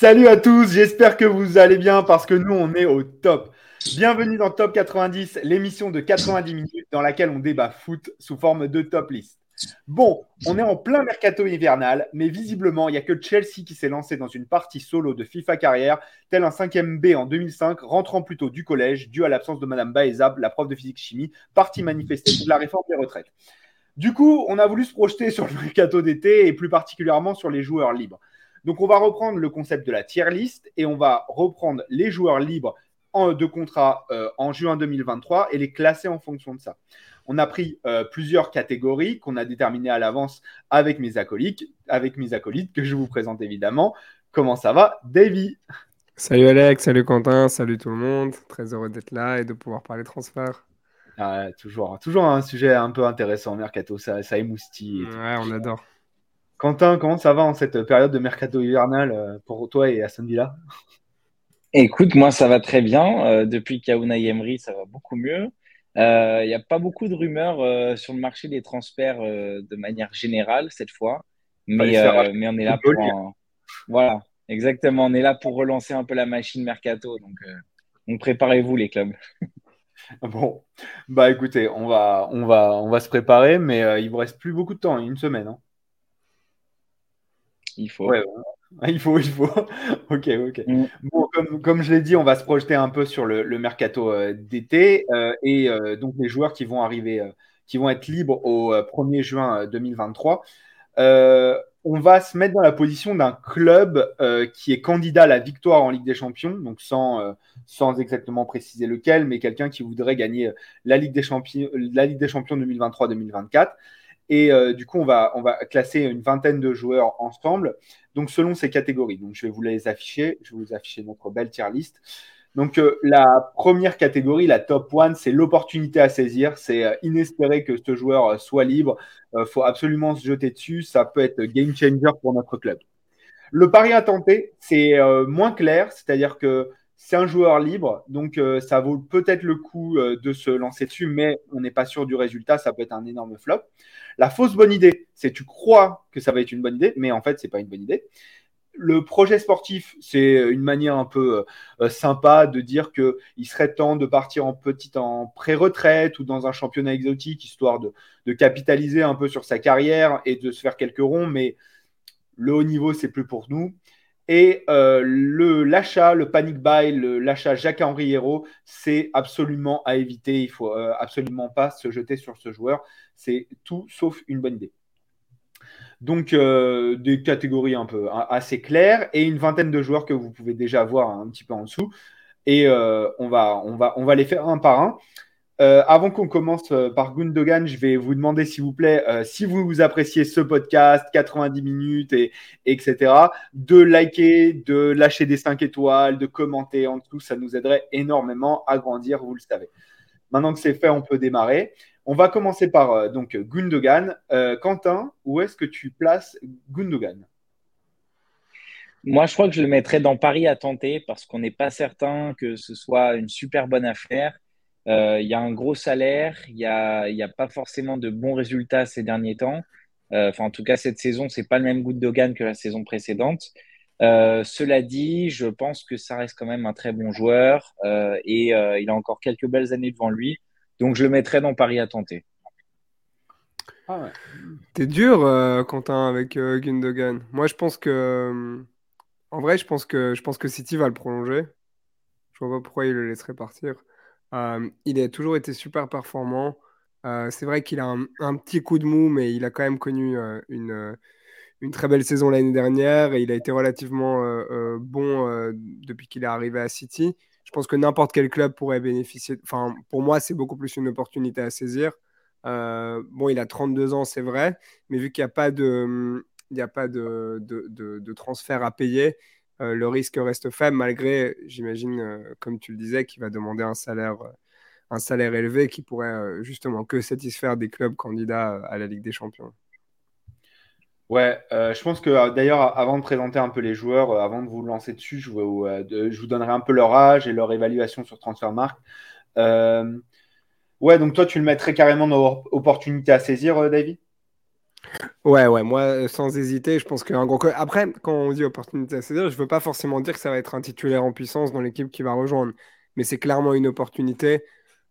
Salut à tous, j'espère que vous allez bien parce que nous, on est au top. Bienvenue dans Top 90, l'émission de 90 minutes dans laquelle on débat foot sous forme de top list. Bon, on est en plein mercato hivernal, mais visiblement, il n'y a que Chelsea qui s'est lancé dans une partie solo de FIFA carrière, tel un 5e B en 2005, rentrant plutôt du collège, dû à l'absence de Madame Baezab, la prof de physique-chimie, partie manifestée de la réforme des retraites. Du coup, on a voulu se projeter sur le mercato d'été et plus particulièrement sur les joueurs libres. Donc, on va reprendre le concept de la tier list et on va reprendre les joueurs libres en, de contrat euh, en juin 2023 et les classer en fonction de ça. On a pris euh, plusieurs catégories qu'on a déterminées à l'avance avec mes acolytes, avec mes acolytes que je vous présente évidemment. Comment ça va, Davy? Salut Alex, salut Quentin, salut tout le monde. Très heureux d'être là et de pouvoir parler transfert. Ah, toujours, toujours un sujet un peu intéressant, Mercato, ça, ça émoustille. Ouais, on adore. Quentin, comment ça va en cette période de mercato hivernal euh, pour toi et Aston Villa? Écoute, moi ça va très bien. Euh, depuis Kauna Emery, ça va beaucoup mieux. Il euh, n'y a pas beaucoup de rumeurs sur le marché des transferts de manière générale cette fois, mais, mais on est là pour voilà, exactement, on est là pour relancer un peu la machine mercato. Donc, donc préparez-vous les clubs. Bon, bah écoutez, on va, on va, on va se préparer, mais il vous reste plus beaucoup de temps, une semaine. Hein. Il faut. il faut, il faut. ok, ok. Mm. Bon, comme, je l'ai dit, on va se projeter un peu sur le, mercato euh, d'été euh, et euh, donc les joueurs qui vont arriver, qui vont être libres au 1er juin 2023. on va se mettre dans la position d'un club qui est candidat à la victoire en Ligue des Champions, donc sans, sans exactement préciser lequel, mais quelqu'un qui voudrait gagner la Ligue des Champions, la Ligue des Champions 2023-2024. Et euh, du coup, on va, classer une vingtaine de joueurs ensemble, donc selon ces catégories. Donc, je vais vous les afficher. Je vais vous afficher notre belle tier list. Donc, euh, la première catégorie, la top one, c'est l'opportunité à saisir. C'est euh, inespéré que ce joueur soit libre. Il faut absolument se jeter dessus. Ça peut être game changer pour notre club. Le pari à tenter, c'est moins clair, c'est-à-dire que c'est un joueur libre, donc ça vaut peut-être le coup de se lancer dessus, mais on n'est pas sûr du résultat. Ça peut être un énorme flop. La fausse bonne idée, c'est tu crois que ça va être une bonne idée, mais en fait, ce n'est pas une bonne idée. Le projet sportif, c'est une manière un peu euh, sympa de dire qu'il serait temps de partir en petite en pré-retraite ou dans un championnat exotique, histoire de, capitaliser un peu sur sa carrière et de se faire quelques ronds, mais le haut niveau, c'est plus pour nous. Et euh, l'achat, le panic buy, l'achat Jacques-Henri Hérault, c'est absolument à éviter. Il faut euh, absolument pas se jeter sur ce joueur. C'est tout sauf une bonne idée. Donc, euh, des catégories un peu assez claires et une vingtaine de joueurs que vous pouvez déjà voir un petit peu en dessous. Et on, va, on, va, on va les faire un par un. Euh, avant qu'on commence euh, par Gundogan, je vais vous demander, s'il vous plaît, euh, si vous, appréciez ce podcast, 90 minutes, et, etc., de liker, de lâcher des 5 étoiles, de commenter en dessous. Ça nous aiderait énormément à grandir, vous le savez. Maintenant que c'est fait, on peut démarrer. On va commencer par donc Gundogan. Quentin, où est-ce que tu places Gundogan? Moi, je crois que je le mettrais dans Paris à tenter parce qu'on n'est pas certain que ce soit une super bonne affaire. Euh, il y a un gros salaire, il n'y a, y a pas forcément de bons résultats ces derniers temps. Euh, enfin, en tout cas, cette saison, c'est pas le même goût de Dogan que la saison précédente. Euh, cela dit, je pense que ça reste quand même un très bon joueur et il a encore quelques belles années devant lui. Donc, je le mettrai dans Paris à tenter. Ah ouais. T'es dur, Quentin, avec Gundogan. Moi, je pense que. En vrai, je pense que, je pense que City va le prolonger. Je vois pas pourquoi il le laisserait partir. Euh, il a toujours été super performant. Euh, c'est vrai qu'il a un, petit coup de mou, mais il a quand même connu euh, une, très belle saison l'année dernière et il a été relativement bon depuis qu'il est arrivé à City. Je pense que n'importe quel club pourrait bénéficier. Enfin, pour moi, c'est beaucoup plus une opportunité à saisir. bon, il a 32 ans, c'est vrai, mais vu qu'il n'y a pas de, transfert à payer, euh, le risque reste faible malgré, j'imagine, euh, comme tu le disais, qu'il va demander un salaire, euh, un salaire élevé qui pourrait justement que satisfaire des clubs candidats à la Ligue des Champions. Ouais, je pense que d'ailleurs, avant de présenter un peu les joueurs, avant de vous lancer dessus, je vous, je vous, donnerai un peu leur âge et leur évaluation sur Transfermarkt. ouais, donc toi, tu le mettrais carrément dans opportunité à saisir, David Ouais, ouais, moi, sans hésiter, je pense qu'un gros. Après, quand on dit opportunité à saisir, je veux pas forcément dire que ça va être un titulaire en puissance dans l'équipe qui va rejoindre. Mais c'est clairement une opportunité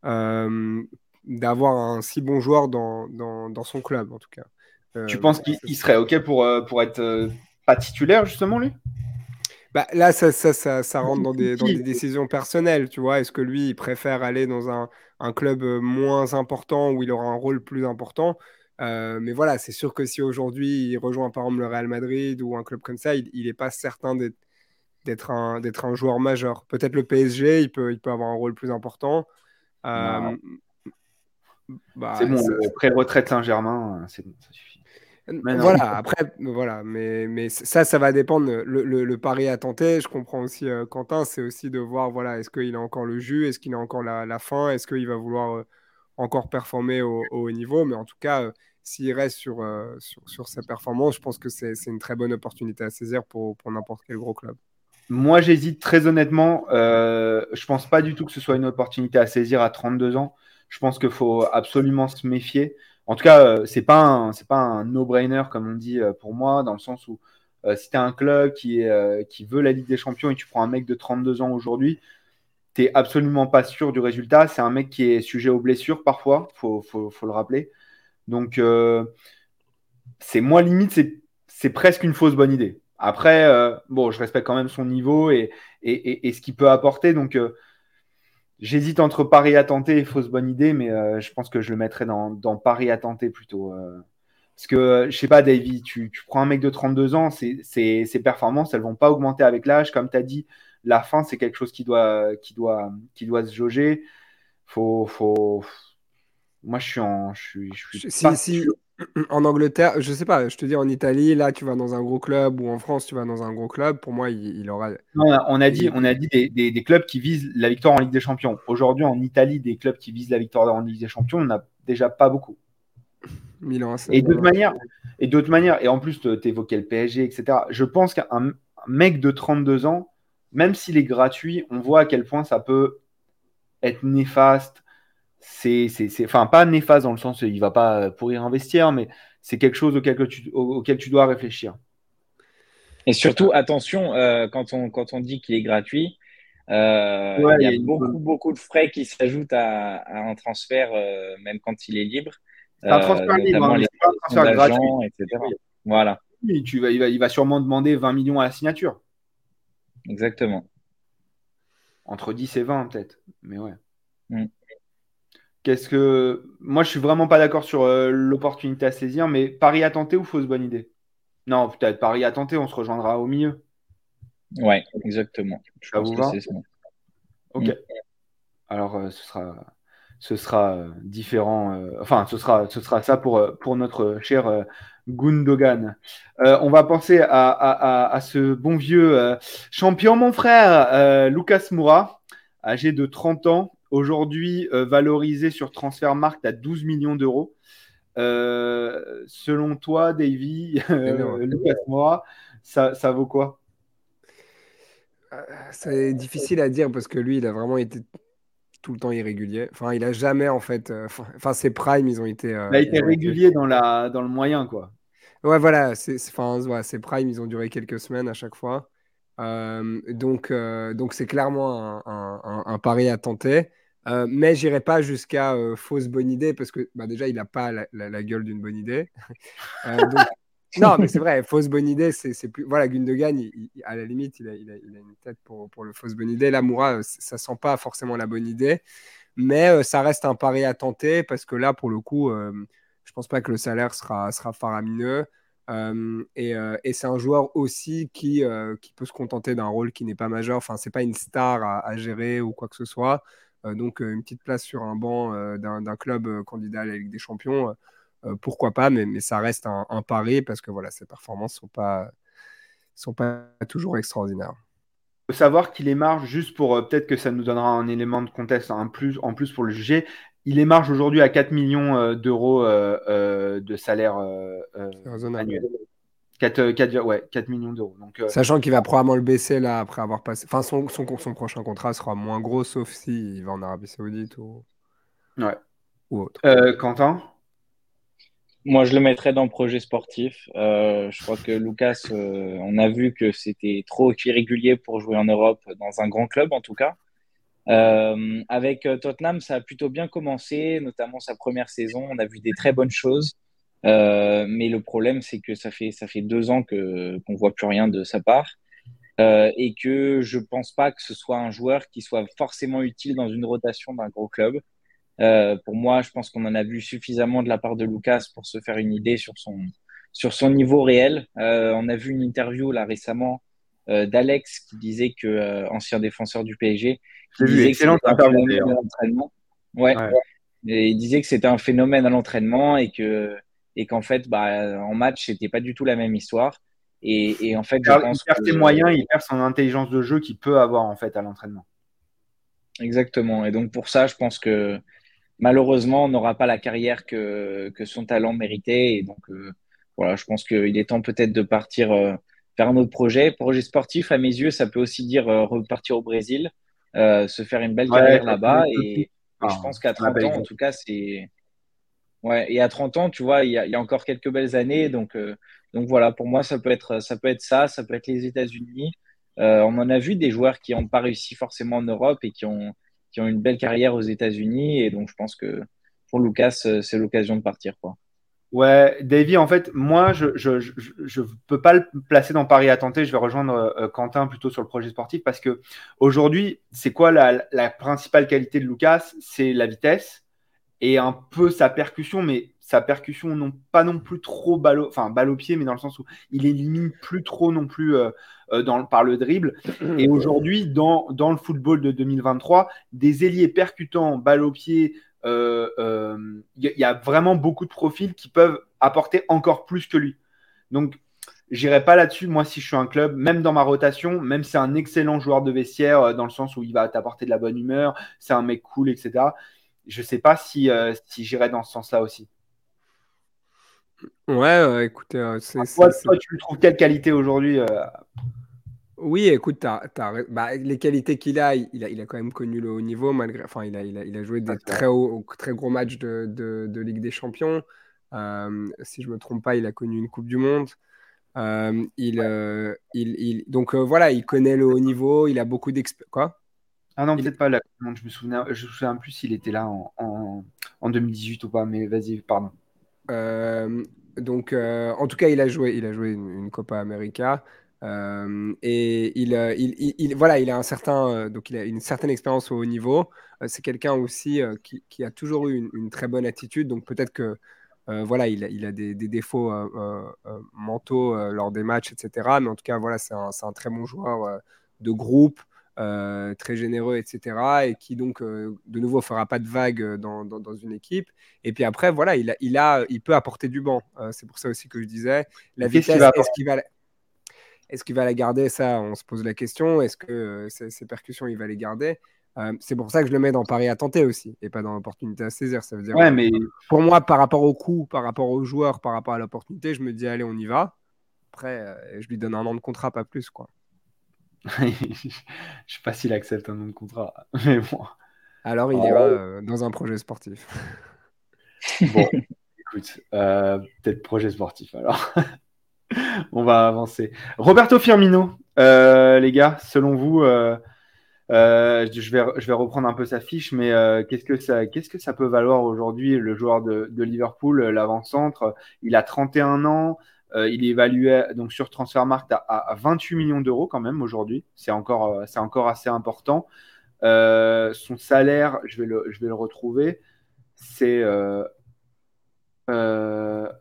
euh, d'avoir un si bon joueur dans, dans, son club, en tout cas. tu euh, penses qu'il serait OK pour, euh, pour être pas titulaire, justement, lui? Bah, là, ça, ça, ça, ça rentre dans des, dans des, décisions personnelles, tu vois. Est-ce que lui, il préfère aller dans un, un, club moins important où il aura un rôle plus important? Euh, mais voilà, c'est sûr que si aujourd'hui il rejoint par exemple le Real Madrid ou un club comme ça, il n'est pas certain d'être un, un, joueur majeur. Peut-être le PSG, il peut, il peut avoir un rôle plus important. Euh, bah, c'est bon, pré-retraite Saint-Germain, c'est bon, ça suffit. Voilà, après, voilà, mais, mais ça, ça va dépendre. Le, le, pari à tenter, je comprends aussi euh, Quentin, c'est aussi de voir, voilà, est-ce qu'il a encore le jus, est-ce qu'il a encore la, la fin, est-ce qu'il va vouloir encore performer au, haut niveau, mais en tout cas, s'il reste sur, euh, sur, sur, sa performance, je pense que c'est une très bonne opportunité à saisir pour, n'importe quel gros club. Moi, j'hésite très honnêtement. Euh, je pense pas du tout que ce soit une opportunité à saisir à 32 ans. Je pense qu'il faut absolument se méfier. En tout cas, euh, c'est pas un no-brainer comme on dit euh, pour moi, dans le sens où si tu as un club qui, veut la Ligue des Champions et tu prends un mec de 32 ans aujourd'hui, tu n'es absolument pas sûr du résultat. C'est un mec qui est sujet aux blessures parfois, il faut, faut, faut, le rappeler. Donc, euh, c'est moi limite, c'est presque une fausse bonne idée. Après, euh, bon, je respecte quand même son niveau et, et, ce qu'il peut apporter. Donc, euh, j'hésite entre Paris à tenter et fausse bonne idée, mais je pense que je le mettrais dans, dans Paris à tenter plutôt. parce que, je sais pas, Davy, tu, tu, prends un mec de 32 ans, ses performances, elles vont pas augmenter avec l'âge. Comme tu as dit, la fin, c'est quelque chose qui doit, qui doit, qui doit se jauger. Faut, faut, moi, je suis en. Je suis, si, si, en Angleterre, je sais pas, je te dis en Italie, là, tu vas dans un gros club ou en France, tu vas dans un gros club. Pour moi, il, aura. Non, on a dit, on a dit des, des, clubs qui visent la victoire en Ligue des Champions. Aujourd'hui, en Italie, des clubs qui visent la victoire en Ligue des Champions, on n'a déjà pas beaucoup. Milan, et d'autres manières, et d'autres manières, et en plus, tu évoquais le PSG, etc. Je pense qu'un mec de 32 ans, même s'il est gratuit, on voit à quel point ça peut être néfaste c'est, enfin, pas néfaste dans le sens où il va pas pourrir investir, mais c'est quelque chose auquel tu, auquel tu dois réfléchir. Et surtout, attention, euh, quand, on, quand on dit qu'il est gratuit, euh, il y a, beaucoup, beaucoup de frais qui s'ajoutent à, un transfert, euh, même quand il est libre. un transfert libre, hein, un transfert gratuit. Etc. Voilà. tu vas, il, va, il va sûrement demander 20 millions à la signature. Exactement. Entre 10 et 20, peut-être. Mais ouais. Mm. Qu'est-ce que. Moi, je suis vraiment pas d'accord sur euh, l'opportunité à saisir, mais Paris à tenter ou fausse bonne idée? Non, peut-être Paris à tenter, on se rejoindra au milieu. Ouais, exactement. ça vous va? Ok. Mm. Alors, euh, ce sera, ce sera euh, différent. enfin, ce sera, ce sera ça pour, pour notre cher Gundogan. on va penser à, à, ce bon vieux champion, mon frère, Lucas Moura, âgé de 30 ans, Aujourd'hui, euh, valorisé sur Transfermarkt à 12 millions d'euros. Euh, selon toi, Davy, euh, Lucas Moura, ça, ça vaut quoi? C'est difficile à dire parce que lui, il a vraiment été tout le temps irrégulier. Enfin, il a jamais en fait. Enfin, ses primes, ils ont été. il a été régulier dans la dans le moyen, quoi. Ouais, voilà. C'est, enfin, ouais, ses primes, ils ont duré quelques semaines à chaque fois. donc, donc c'est clairement un, un, pari à tenter. Euh, mais j'irai pas jusqu'à euh, fausse bonne idée parce que bah, déjà il n'a pas la, gueule d'une bonne idée. Euh, non, mais c'est vrai, fausse bonne idée, c'est plus. Voilà, Gundogan, à la limite, il a, il a, une tête pour, pour, le fausse bonne idée. Là, Moura, ça sent pas forcément la bonne idée, mais ça reste un pari à tenter parce que là, pour le coup, je pense pas que le salaire sera, sera faramineux. et, et c'est un joueur aussi qui, qui peut se contenter d'un rôle qui n'est pas majeur. Enfin, c'est pas une star à, à, gérer ou quoi que ce soit. Euh, donc euh, une petite place sur un banc euh, d'un club candidat à la Ligue des Champions, pourquoi pas, mais, mais ça reste un, pari parce que voilà, ses performances ne sont pas, sont pas toujours extraordinaires. Faut savoir qu'il est marge, juste pour peut-être que ça nous donnera un élément de contexte en plus, en plus pour le juger, il est marge aujourd'hui à 4 millions d'euros de salaire annuel. 4, 4, euh, ouais, 4 millions d'euros. Donc, euh, Sachant qu'il va probablement le baisser là après avoir passé. Enfin, son, son, son, prochain contrat sera moins gros, sauf s'il va en Arabie Saoudite ou, ouais. ou autre. Euh, Quentin? Moi, je le mettrais dans le projet sportif. Euh, je crois que Lucas, euh, on a vu que c'était trop irrégulier pour jouer en Europe, dans un grand club en tout cas. Euh, avec Tottenham, ça a plutôt bien commencé, notamment sa première saison. On a vu des très bonnes choses. Mais le problème, c'est que ça fait, ça fait deux ans que, qu'on ne voit plus rien de sa part. et que je ne pense pas que ce soit un joueur qui soit forcément utile dans une rotation d'un gros club. Euh, pour moi, je pense qu'on en a vu suffisamment de la part de Lucas pour se faire une idée sur son, sur son niveau réel. Euh, on a vu une interview là récemment euh, d'Alex qui disait que euh, ancien défenseur du PSG, qui disait que c'était un phénomène à l'entraînement. Ouais. Et il disait que c'était un phénomène à l'entraînement et que et qu'en fait, bah, en match, c'était pas du tout la même histoire. Et, et en fait, je pense il perd ses moyens, il perd son intelligence de jeu qu'il peut avoir en fait à l'entraînement. Exactement. Et donc pour ça, je pense que malheureusement, on n'aura pas la carrière que, que son talent méritait. Et donc, euh, voilà, je pense qu'il est temps peut-être de partir euh, vers un autre projet. Projet sportif, à mes yeux, ça peut aussi dire euh, repartir au Brésil, se faire une belle carrière là-bas. Et, je ah, pense qu'à 30 ans, en tout cas, c'est. Ouais, et à 30 ans, tu vois, il y a, y a encore quelques belles années. Donc, donc voilà, pour moi, ça peut être ça, peut être ça, ça peut être les États-Unis. on en a vu des joueurs qui n'ont pas réussi forcément en Europe et qui ont, qui ont une belle carrière aux États-Unis. Et donc, je pense que pour Lucas, euh, c'est l'occasion de partir. Quoi. Ouais, Davy, en fait, moi, je ne je, je, peux pas le placer dans Paris à tenter. Je vais rejoindre euh, Quentin plutôt sur le projet sportif parce que aujourd'hui, c'est quoi la, la, principale qualité de Lucas? C'est la vitesse et un peu sa percussion, mais sa percussion non pas non plus trop balle, enfin balle au pied, mais dans le sens où il élimine plus trop non plus euh, euh, dans, par le dribble. Et aujourd'hui, dans, dans, le football de 2023, des ailiers percutants, balle au pied, il euh, y, a vraiment beaucoup de profils qui peuvent apporter encore plus que lui. Donc, j'irai pas là-dessus. Moi, si je suis un club, même dans ma rotation, même si c'est un excellent joueur de vestiaire, dans le sens où il va t'apporter de la bonne humeur, c'est un mec cool, etc. Je sais pas si, si j'irai dans ce sens-là aussi. Ouais, écoutez, euh, c'est, toi, tu trouves quelle qualité aujourd'hui euh? Oui, écoute, bah, les qualités qu'il a il, a, il a quand même connu le haut niveau, malgré. Enfin, il a, il a, il a joué des très, très gros matchs de, de, Ligue des Champions. Euh, si je ne me trompe pas, il a connu une Coupe du Monde. il, il, il, donc voilà, il connaît le haut niveau, il a beaucoup d'expérience. Quoi? Ah non, peut-être pas la Coupe du Monde, je me souviens, je me souviens plus s'il était là en, en, en 2018 ou pas, mais vas-y, pardon. Euh, donc, euh, en tout cas, il a joué, il a joué une, Copa América. Euh, et il, il, il, voilà, il a un certain, donc il a une certaine expérience au haut niveau. c'est quelqu'un aussi qui, qui, a toujours eu une, très bonne attitude. Donc peut-être que voilà, il a des, des défauts mentaux lors des matchs, etc. Mais en tout cas, voilà, c'est un, un, très bon joueur de groupe. Euh, très généreux, etc. Et qui donc, euh, de nouveau, fera pas de vagues euh, dans, dans, une équipe. Et puis après, voilà, il, a, il, a, il peut apporter du banc. c'est pour ça aussi que je disais. La vitesse, est-ce qu'il va, est qu'il va, la garder? Ça, on se pose la question. Est-ce que ces, percussions, il va les garder? C'est pour ça que je le mets dans Paris à tenter aussi et pas dans l'opportunité à saisir. Ça veut dire, ouais, mais... pour moi, par rapport au coût, par rapport aux joueurs, par rapport à l'opportunité, je me dis, allez, on y va. Après, je lui donne un an de contrat, pas plus. quoi. je sais pas s'il accepte un nom de contrat, mais bon. Alors il est ira euh, dans un projet sportif. bon, écoute, euh, peut-être projet sportif alors. On va avancer. Roberto Firmino, euh, les gars, selon vous, je, vais, je vais reprendre un peu sa fiche, mais qu'est-ce, que ça, qu'est-ce que ça peut valoir aujourd'hui, le joueur de, de Liverpool, l'avant-centre? Il a 31 ans. Euh, il est évalué donc sur Transfermarkt à, à 28 millions d'euros quand même aujourd'hui. C'est encore, euh, encore assez important. Euh, son salaire, je vais le, je vais le retrouver. C'est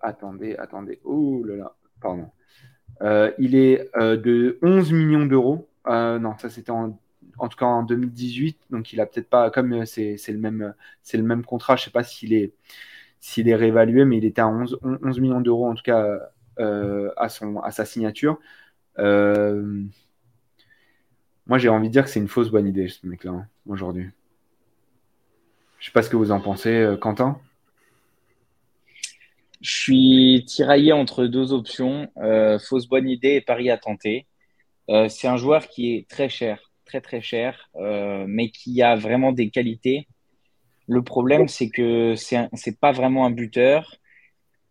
attendez, attendez. Oh là là, pardon. il est de 11 millions d'euros. non, ça c'était en, en, tout cas en 2018. Donc il a peut-être pas, comme c'est le même, le même contrat. Je sais pas s'il est, est réévalué, mais il était à 11, 11 millions d'euros en tout cas à, son, à sa signature. Euh, moi, j'ai envie de dire que c'est une fausse bonne idée, ce mec-là, hein, aujourd'hui. Je sais pas ce que vous en pensez, euh, Quentin. Je suis tiraillé entre deux options, fausse bonne idée et pari à tenter. c'est un joueur qui est très cher, très très cher, mais qui a vraiment des qualités. Le problème, c'est que c'est n'est pas vraiment un buteur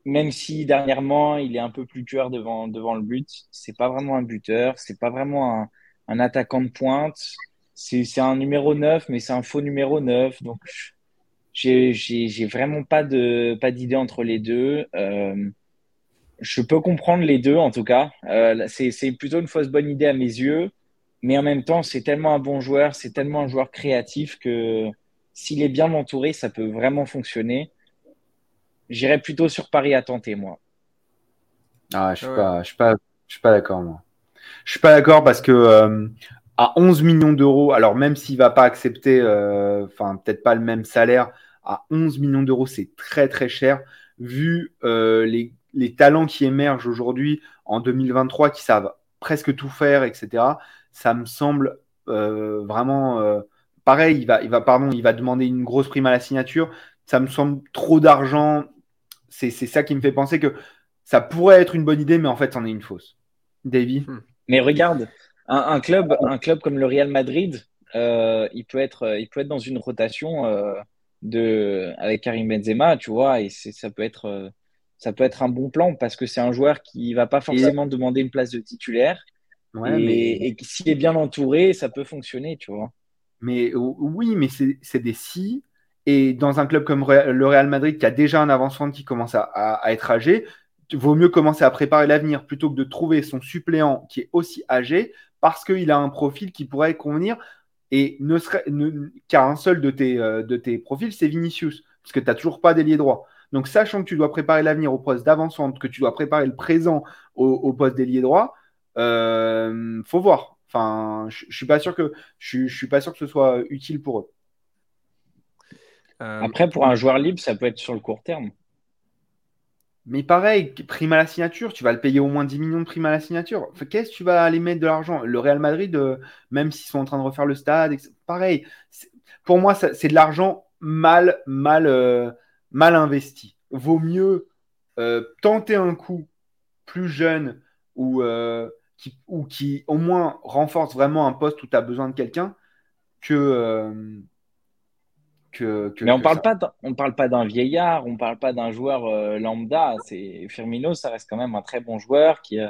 même si dernièrement il est un peu plus tueur devant, devant le but, c'est pas vraiment un buteur, c'est pas vraiment un, attaquant de pointe. C'est un numéro 9, mais c'est un faux numéro 9. Donc, j'ai vraiment pas de pas d'idée entre les deux. Euh, je peux comprendre les deux en tout cas. Euh, c'est plutôt une fausse bonne idée à mes yeux, mais en même temps, c'est tellement un bon joueur, c'est tellement un joueur créatif que s'il est bien entouré, ça peut vraiment fonctionner. J'irais plutôt sur Paris à tenter, moi. Ah, je suis pas, je suis pas, je suis pas d'accord, moi. Je suis pas d'accord parce que euh, à 11 millions d'euros, alors même s'il va pas accepter, euh, enfin peut-être pas le même salaire, à 11 millions d'euros, c'est très très cher vu euh, les, les, talents qui émergent aujourd'hui en 2023 qui savent presque tout faire, etc. Ça me semble vraiment pareil. Il va, il va, pardon, il va demander une grosse prime à la signature. Ça me semble trop d'argent c'est ça qui me fait penser que ça pourrait être une bonne idée, mais en fait, c'en est une fausse. Davy hmm. Mais regarde, un, club, un club comme le Real Madrid, euh, il, peut être, il peut être dans une rotation euh, de, avec Karim Benzema, tu vois, et ça peut, être, euh, ça peut être un bon plan parce que c'est un joueur qui ne va pas forcément demander une place de titulaire. et, s'il est bien entouré, ça peut fonctionner, tu vois. Mais oui, mais c'est des si et dans un club comme le Real Madrid qui a déjà un avancement qui commence à, être âgé, vaut mieux commencer à préparer l'avenir plutôt que de trouver son suppléant qui est aussi âgé parce qu'il a un profil qui pourrait convenir. Et ne serait, car un seul de tes, euh, de tes profils, c'est Vinicius, parce que tu n'as toujours pas d'ailier droit. Donc, sachant que tu dois préparer l'avenir au poste d'avancement, que tu dois préparer le présent au, poste d'ailier droit, euh, faut voir. Enfin, je, suis pas sûr que je suis pas sûr que ce soit utile pour eux. Euh, Après, pour un joueur libre, ça peut être sur le court terme. Mais pareil, prime à la signature, tu vas le payer au moins 10 millions de prime à la signature. Qu'est-ce que tu vas aller mettre de l'argent? Le Real Madrid, euh, même s'ils sont en train de refaire le stade, pareil. Pour moi, c'est de l'argent mal, mal, euh, mal investi. Vaut mieux tenter un coup plus jeune ou, qui, ou qui au moins renforce vraiment un poste où tu as besoin de quelqu'un que mais on parle pas, on parle pas d'un vieillard, on parle pas d'un joueur euh, lambda. C'est Firmino, ça reste quand même un très bon joueur qui, euh,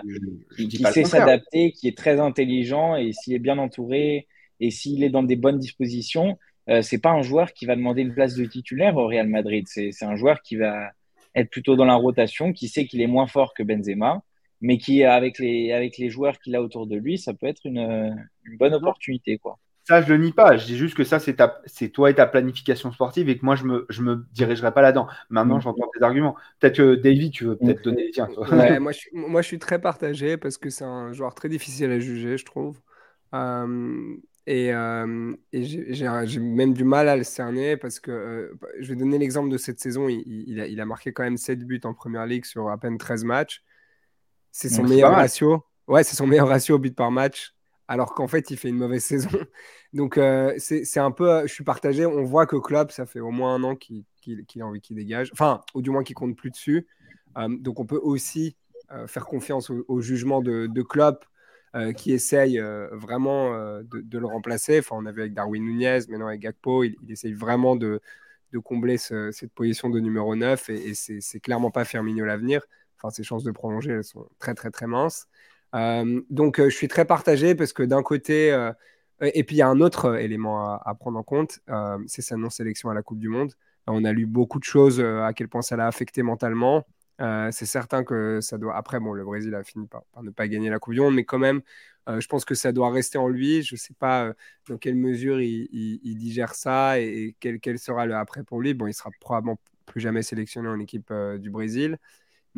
sait s'adapter, qui est très intelligent et s'il est bien entouré et s'il est dans des bonnes dispositions, euh, c'est pas un joueur qui va demander une place de titulaire au Real Madrid. C'est un joueur qui va être plutôt dans la rotation, qui sait qu'il est moins fort que Benzema, mais qui avec les avec les joueurs qu'il a autour de lui, ça peut être une, une bonne opportunité quoi. Ça, je le nie pas. Je dis juste que ça, c'est toi et ta planification sportive et que moi, je me, je me dirigerai pas là-dedans. Maintenant, mm. j'entends tes arguments. Peut-être que David, tu veux peut-être donner les tiens. moi, je, moi, je suis très partagé parce que c'est un joueur très difficile à juger, je trouve. Euh, et, euh, et j'ai même du mal à le cerner parce que euh, je vais donner l'exemple de cette saison. Il, il, a, il, a, marqué quand même 7 buts en première ligue sur à peine 13 matchs. C'est son meilleur ratio. Ouais, c'est son meilleur ratio au but par match alors qu'en fait, il fait une mauvaise saison. Donc, euh, c'est un peu, je suis partagé. On voit que Klopp, ça fait au moins un an qu'il a envie qu'il dégage, enfin, ou du moins qu'il compte plus dessus. Euh, donc, on peut aussi euh, faire confiance au, jugement de, de Klopp qui essaye vraiment de, le remplacer. Enfin, on avait avec Darwin Nunez, maintenant avec Gakpo, il, essaye vraiment de, combler cette position de numéro 9 et, et c'est clairement pas Firmino l'avenir. Enfin, ses chances de prolonger, elles sont très, très, très minces. Euh, donc, euh, je suis très partagé parce que d'un côté, euh, et puis il y a un autre élément à, prendre en compte, c'est sa non-sélection à la Coupe du Monde. On a lu beaucoup de choses à quel point ça l'a affecté mentalement. c'est certain que ça doit. Après, bon, le Brésil a fini par, ne pas gagner la Coupe du Monde, mais quand même, je pense que ça doit rester en lui. Je ne sais pas dans quelle mesure il, digère ça et, quel, quel, sera le après pour lui. Bon, il sera probablement plus jamais sélectionné en équipe du Brésil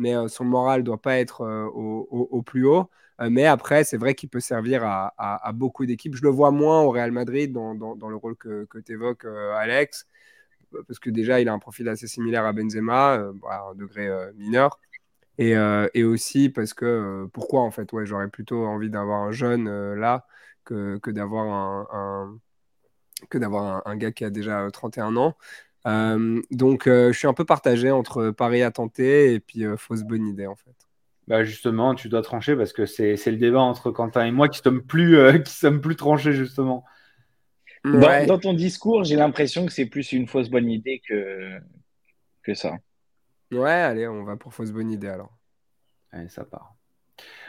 mais euh, son moral ne doit pas être euh, au, plus haut. Euh, mais après, c'est vrai qu'il peut servir à, beaucoup d'équipes. Je le vois moins au Real Madrid dans, le rôle que, tu évoques, Alex, parce que déjà, il a un profil assez similaire à Benzema, à un degré mineur. Et, aussi parce que, pourquoi en fait? Ouais, J'aurais plutôt envie d'avoir un jeune là que, d'avoir un, que d'avoir un, gars qui a déjà 31 ans. Euh, donc, euh, je suis un peu partagé entre Paris à tenter et puis euh, fausse bonne idée en fait. Bah justement, tu dois trancher parce que c'est le débat entre Quentin et moi qui sommes plus, qui sommes plus tranchés justement. Dans, ton discours, j'ai l'impression que c'est plus une fausse bonne idée que, que ça. Ouais, allez, on va pour fausse bonne idée alors. Allez, ça part.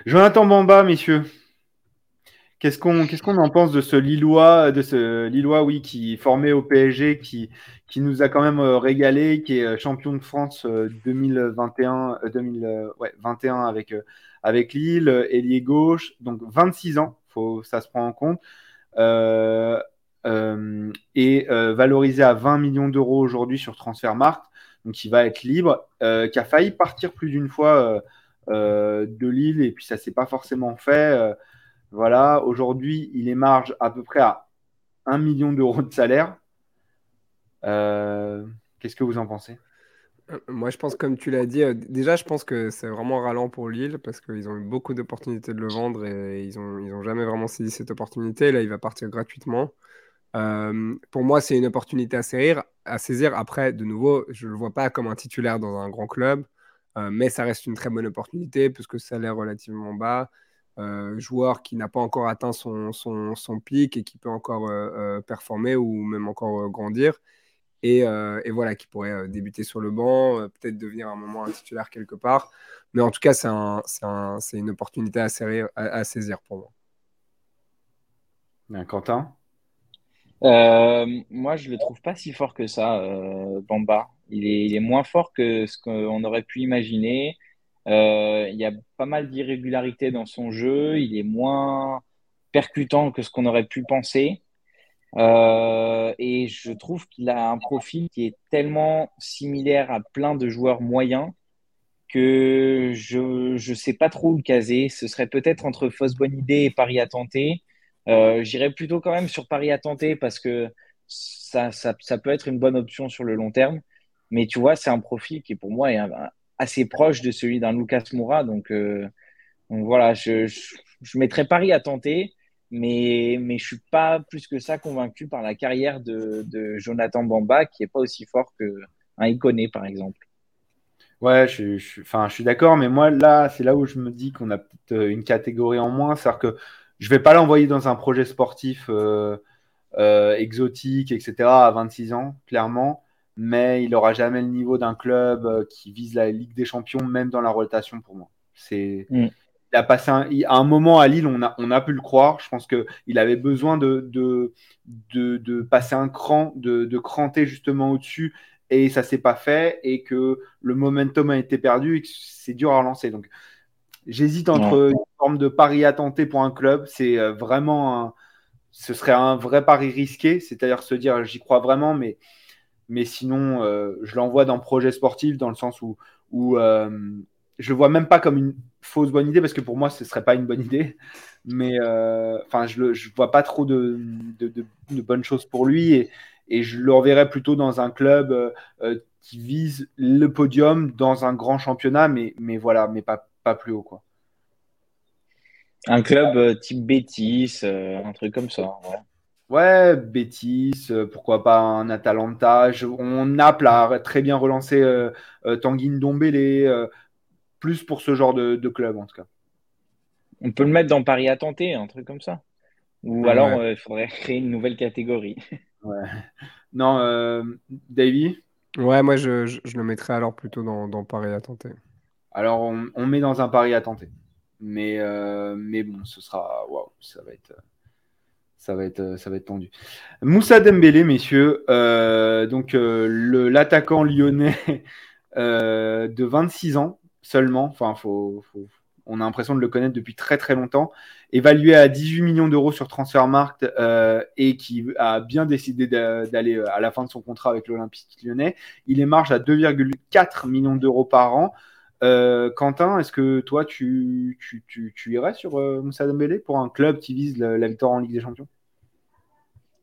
Jonathan Bamba, messieurs. Qu'est-ce qu'on en pense de ce Lillois, de ce Lillois, oui, qui est formé au PSG, qui, qui nous a quand même euh, régalé, qui est euh, champion de France 2021, euh, 2021 avec, avec Lille, ailier gauche, donc 26 ans, faut, ça se prend en compte, et valorisé à 20 millions d'euros aujourd'hui sur Transfermarkt, donc il va être libre, qui a failli partir plus d'une fois de Lille, et puis ça s'est pas forcément fait. Voilà, aujourd'hui, il est marge à peu près à 1 million d'euros de salaire. Euh, qu'est-ce que vous en pensez? Euh, moi, je pense, comme tu l'as dit, euh, déjà, je pense que c'est vraiment ralent pour Lille parce qu'ils ont eu beaucoup d'opportunités de le vendre et ils n'ont jamais vraiment saisi cette opportunité. Là, il va partir gratuitement. pour moi, c'est une opportunité à saisir, à saisir. Après, de nouveau, je ne le vois pas comme un titulaire dans un grand club, mais ça reste une très bonne opportunité puisque ça a l'air relativement bas. Euh, joueur qui n'a pas encore atteint son, son, son, pic et qui peut encore euh, euh, performer ou même encore grandir. Et, et, voilà, qui pourrait débuter sur le banc, peut-être devenir à un moment un titulaire quelque part. Mais en tout cas, c'est un, un, une opportunité à, à, saisir pour moi. Quentin? Moi, je ne le trouve pas si fort que ça, Bamba. Il est, il est, moins fort que ce qu'on aurait pu imaginer. Euh, il y a pas mal d'irrégularités dans son jeu. Il est moins percutant que ce qu'on aurait pu penser. Euh, et je trouve qu'il a un profil qui est tellement similaire à plein de joueurs moyens que je ne sais pas trop où le caser. Ce serait peut-être entre fausse bonne idée et Paris à tenter. Euh, J'irais plutôt quand même sur Paris à tenter parce que ça, ça, ça, peut être une bonne option sur le long terme. Mais tu vois, c'est un profil qui pour moi est assez proche de celui d'un Lucas Moura. Donc, euh, voilà, je, je, mettrais Paris à tenter, mais, je ne suis pas plus que ça convaincu par la carrière de, Jonathan Bamba, qui n'est pas aussi fort qu'un Iconé, par exemple. Ouais, je suis d'accord, mais moi, là, c'est là où je me dis qu'on a peut-être euh, une catégorie en moins. C'est-à-dire que je ne vais pas l'envoyer dans un projet sportif euh, exotique, etc., à 26 ans, clairement mais il n'aura jamais le niveau d'un club euh, qui vise la Ligue des Champions, même dans la rotation pour moi. C'est, mm. il a passé un, à un moment à Lille, on a, on a pu le croire. Je pense qu'il avait besoin de, de, de, passer un cran, de, de cranter justement au-dessus, et ça s'est pas fait, et que le momentum a été perdu, et que c'est dur à relancer. Donc, j'hésite entre une forme de pari à tenter pour un club, c'est euh, vraiment un, ce serait un vrai pari risqué, c'est-à-dire se dire j'y crois vraiment, mais mais sinon, euh, je l'envoie dans projet sportif dans le sens où, où euh, je le vois même pas comme une fausse bonne idée parce que pour moi, ce serait pas une bonne idée. Mais euh, je ne vois pas trop de, de, bonnes choses pour lui et, et, je le reverrais plutôt dans un club qui vise le podium dans un grand championnat, mais, mais voilà, mais pas, pas plus haut. Quoi. Un club type Bétis, un truc comme ça. Ouais. Ouais, Bétis, euh, pourquoi pas un Atalanta. on a très bien relancé euh, euh, Tanguy Dombele, plus pour ce genre de, club en tout cas. On peut le mettre dans Paris à tenter, un truc comme ça. Ou alors il faudrait créer une nouvelle catégorie. Ouais. Non, Davy? Ouais, moi je, le mettrais alors plutôt dans, Paris à tenter. Alors on, met dans un Paris à tenter. Mais, mais bon, ce sera. Waouh, ça va être ça va être, euh, ça va être tendu. Moussa Dembélé, messieurs, euh, donc euh, l'attaquant lyonnais de 26 ans seulement, enfin, on a l'impression de le connaître depuis très très longtemps, évalué à 18 millions d'euros sur Transfermarkt et qui a bien décidé d'aller à la fin de son contrat avec l'Olympique lyonnais. Il est marge à 2,4 millions d'euros par an. Quentin, est-ce que toi, tu, irais sur Moussa Dembélé pour un club qui vise la, victoire en Ligue des Champions?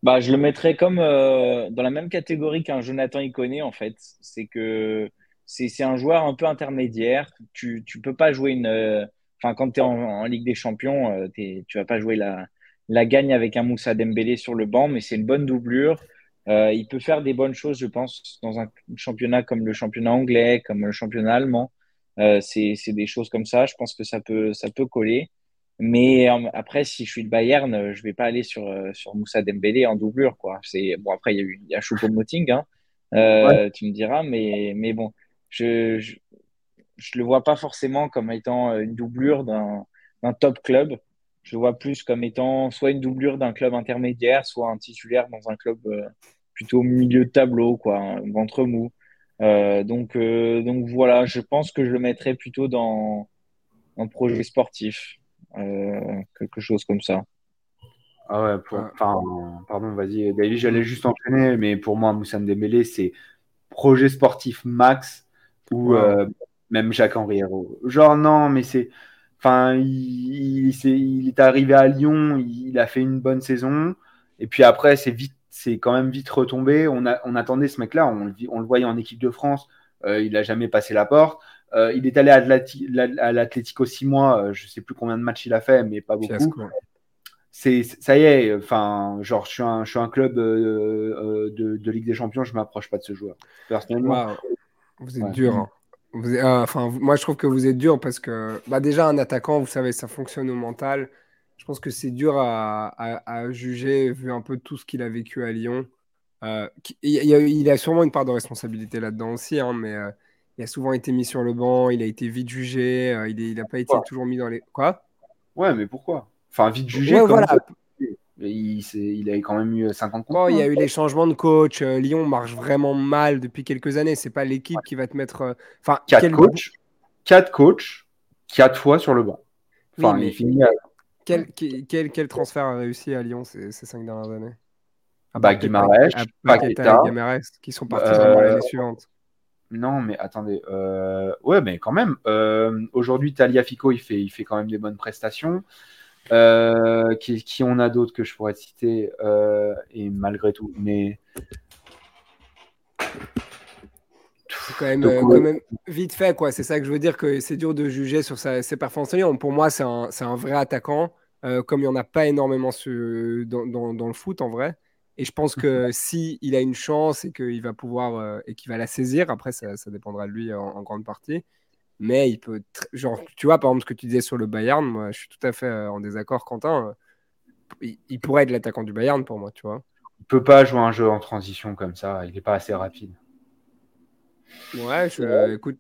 Bah, Je le mettrais comme euh, dans la même catégorie qu'un Jonathan Iconé, en fait. C'est que c'est un joueur un peu intermédiaire. Tu peux pas jouer une. Euh, enfin, quand tu es en, Ligue des Champions, euh, tu vas pas jouer la, la gagne avec un Moussa Dembélé sur le banc, mais c'est une bonne doublure. il peut faire des bonnes choses, je pense, dans un championnat comme le championnat anglais, comme le championnat allemand. C'est des choses comme ça. Je pense que ça peut, ça peut coller. Mais euh, après, si je suis de Bayern, euh, je vais pas aller sur, euh, sur Moussa Dembélé en doublure. Quoi. C'est, bon, après, il y a eu il y a Choupo-Moting, hein, euh, tu me diras, mais, mais bon. je, je, le vois pas forcément comme étant une doublure d'un top club. Je le vois plus comme étant soit une doublure d'un club intermédiaire, soit un titulaire dans un club plutôt milieu de tableau, quoi, ventre mou. Donc, donc voilà, je pense que je le mettrais plutôt dans un projet sportif, quelque chose comme ça. Ah ouais, enfin, pardon, vas-y, David, j'allais juste enchaîner, mais pour moi, Moussa Dembélé, c'est projet sportif max ou euh, même Jacques-Henri Hérault. Genre, non, mais c'est. Enfin, il, il, est, arrivé à Lyon, il, a fait une bonne saison, et puis après, c'est vite, c'est quand même vite retombé. On, a, on attendait ce mec-là, on, on, le voyait en équipe de France, euh, il n'a jamais passé la porte. Euh, il est allé à l'Atlético six mois, je sais plus combien de matchs il a fait, mais pas beaucoup c'est ça y est, enfin, genre, je suis un, je suis un club euh, euh, de, Ligue des Champions, je m'approche pas de ce joueur. Personnellement, vous êtes dur. Hein. Vous euh, moi, je trouve que vous êtes dur parce que, bah, déjà, un attaquant, vous savez, ça fonctionne au mental. Je pense que c'est dur à, à, juger vu un peu tout ce qu'il a vécu à Lyon. il, a, sûrement une part de responsabilité là-dedans aussi, hein, mais il a souvent été mis sur le banc, il a été vite jugé, il n'a pas été toujours mis dans les. Quoi? Ouais, mais pourquoi? Enfin, vite jugé. voilà. il, il avait quand même eu 50 points. il y a eu les changements de coach. Euh, Lyon marche vraiment mal depuis quelques années. C'est pas l'équipe qui va te mettre. Euh, enfin, quatre coachs, quatre coachs, quatre fois sur le banc. Enfin, il finit quel, quel, quel, transfert a réussi à Lyon ces, ces cinq dernières années? Bah, Guimarães, Paqueta, qui sont partis euh... dans l'année suivante. Non, mais attendez. Euh... Ouais, mais quand même. Euh... Aujourd'hui, Taliafico, il fait, il fait quand même des bonnes prestations. Euh, qui, qui, on a d'autres que je pourrais citer euh, et malgré tout, mais c'est quand, même, euh, quand même vite fait quoi. C'est ça que je veux dire que c'est dur de juger sur sa, ses performances. Pour moi, c'est un, un, vrai attaquant, comme il n'y en a pas énormément dans, dans, dans, le foot en vrai. Et je pense que mhm. si il a une chance et qu'il va pouvoir et qu'il va la saisir, après ça, ça dépendra de lui en grande partie mais il peut. Genre, tu vois, par exemple, ce que tu disais sur le Bayern, moi, je suis tout à fait euh, en désaccord, Quentin. Euh, il, pourrait être l'attaquant du Bayern pour moi, tu vois. Il peut pas jouer un jeu en transition comme ça, il n'est pas assez rapide. Ouais, je, écoute.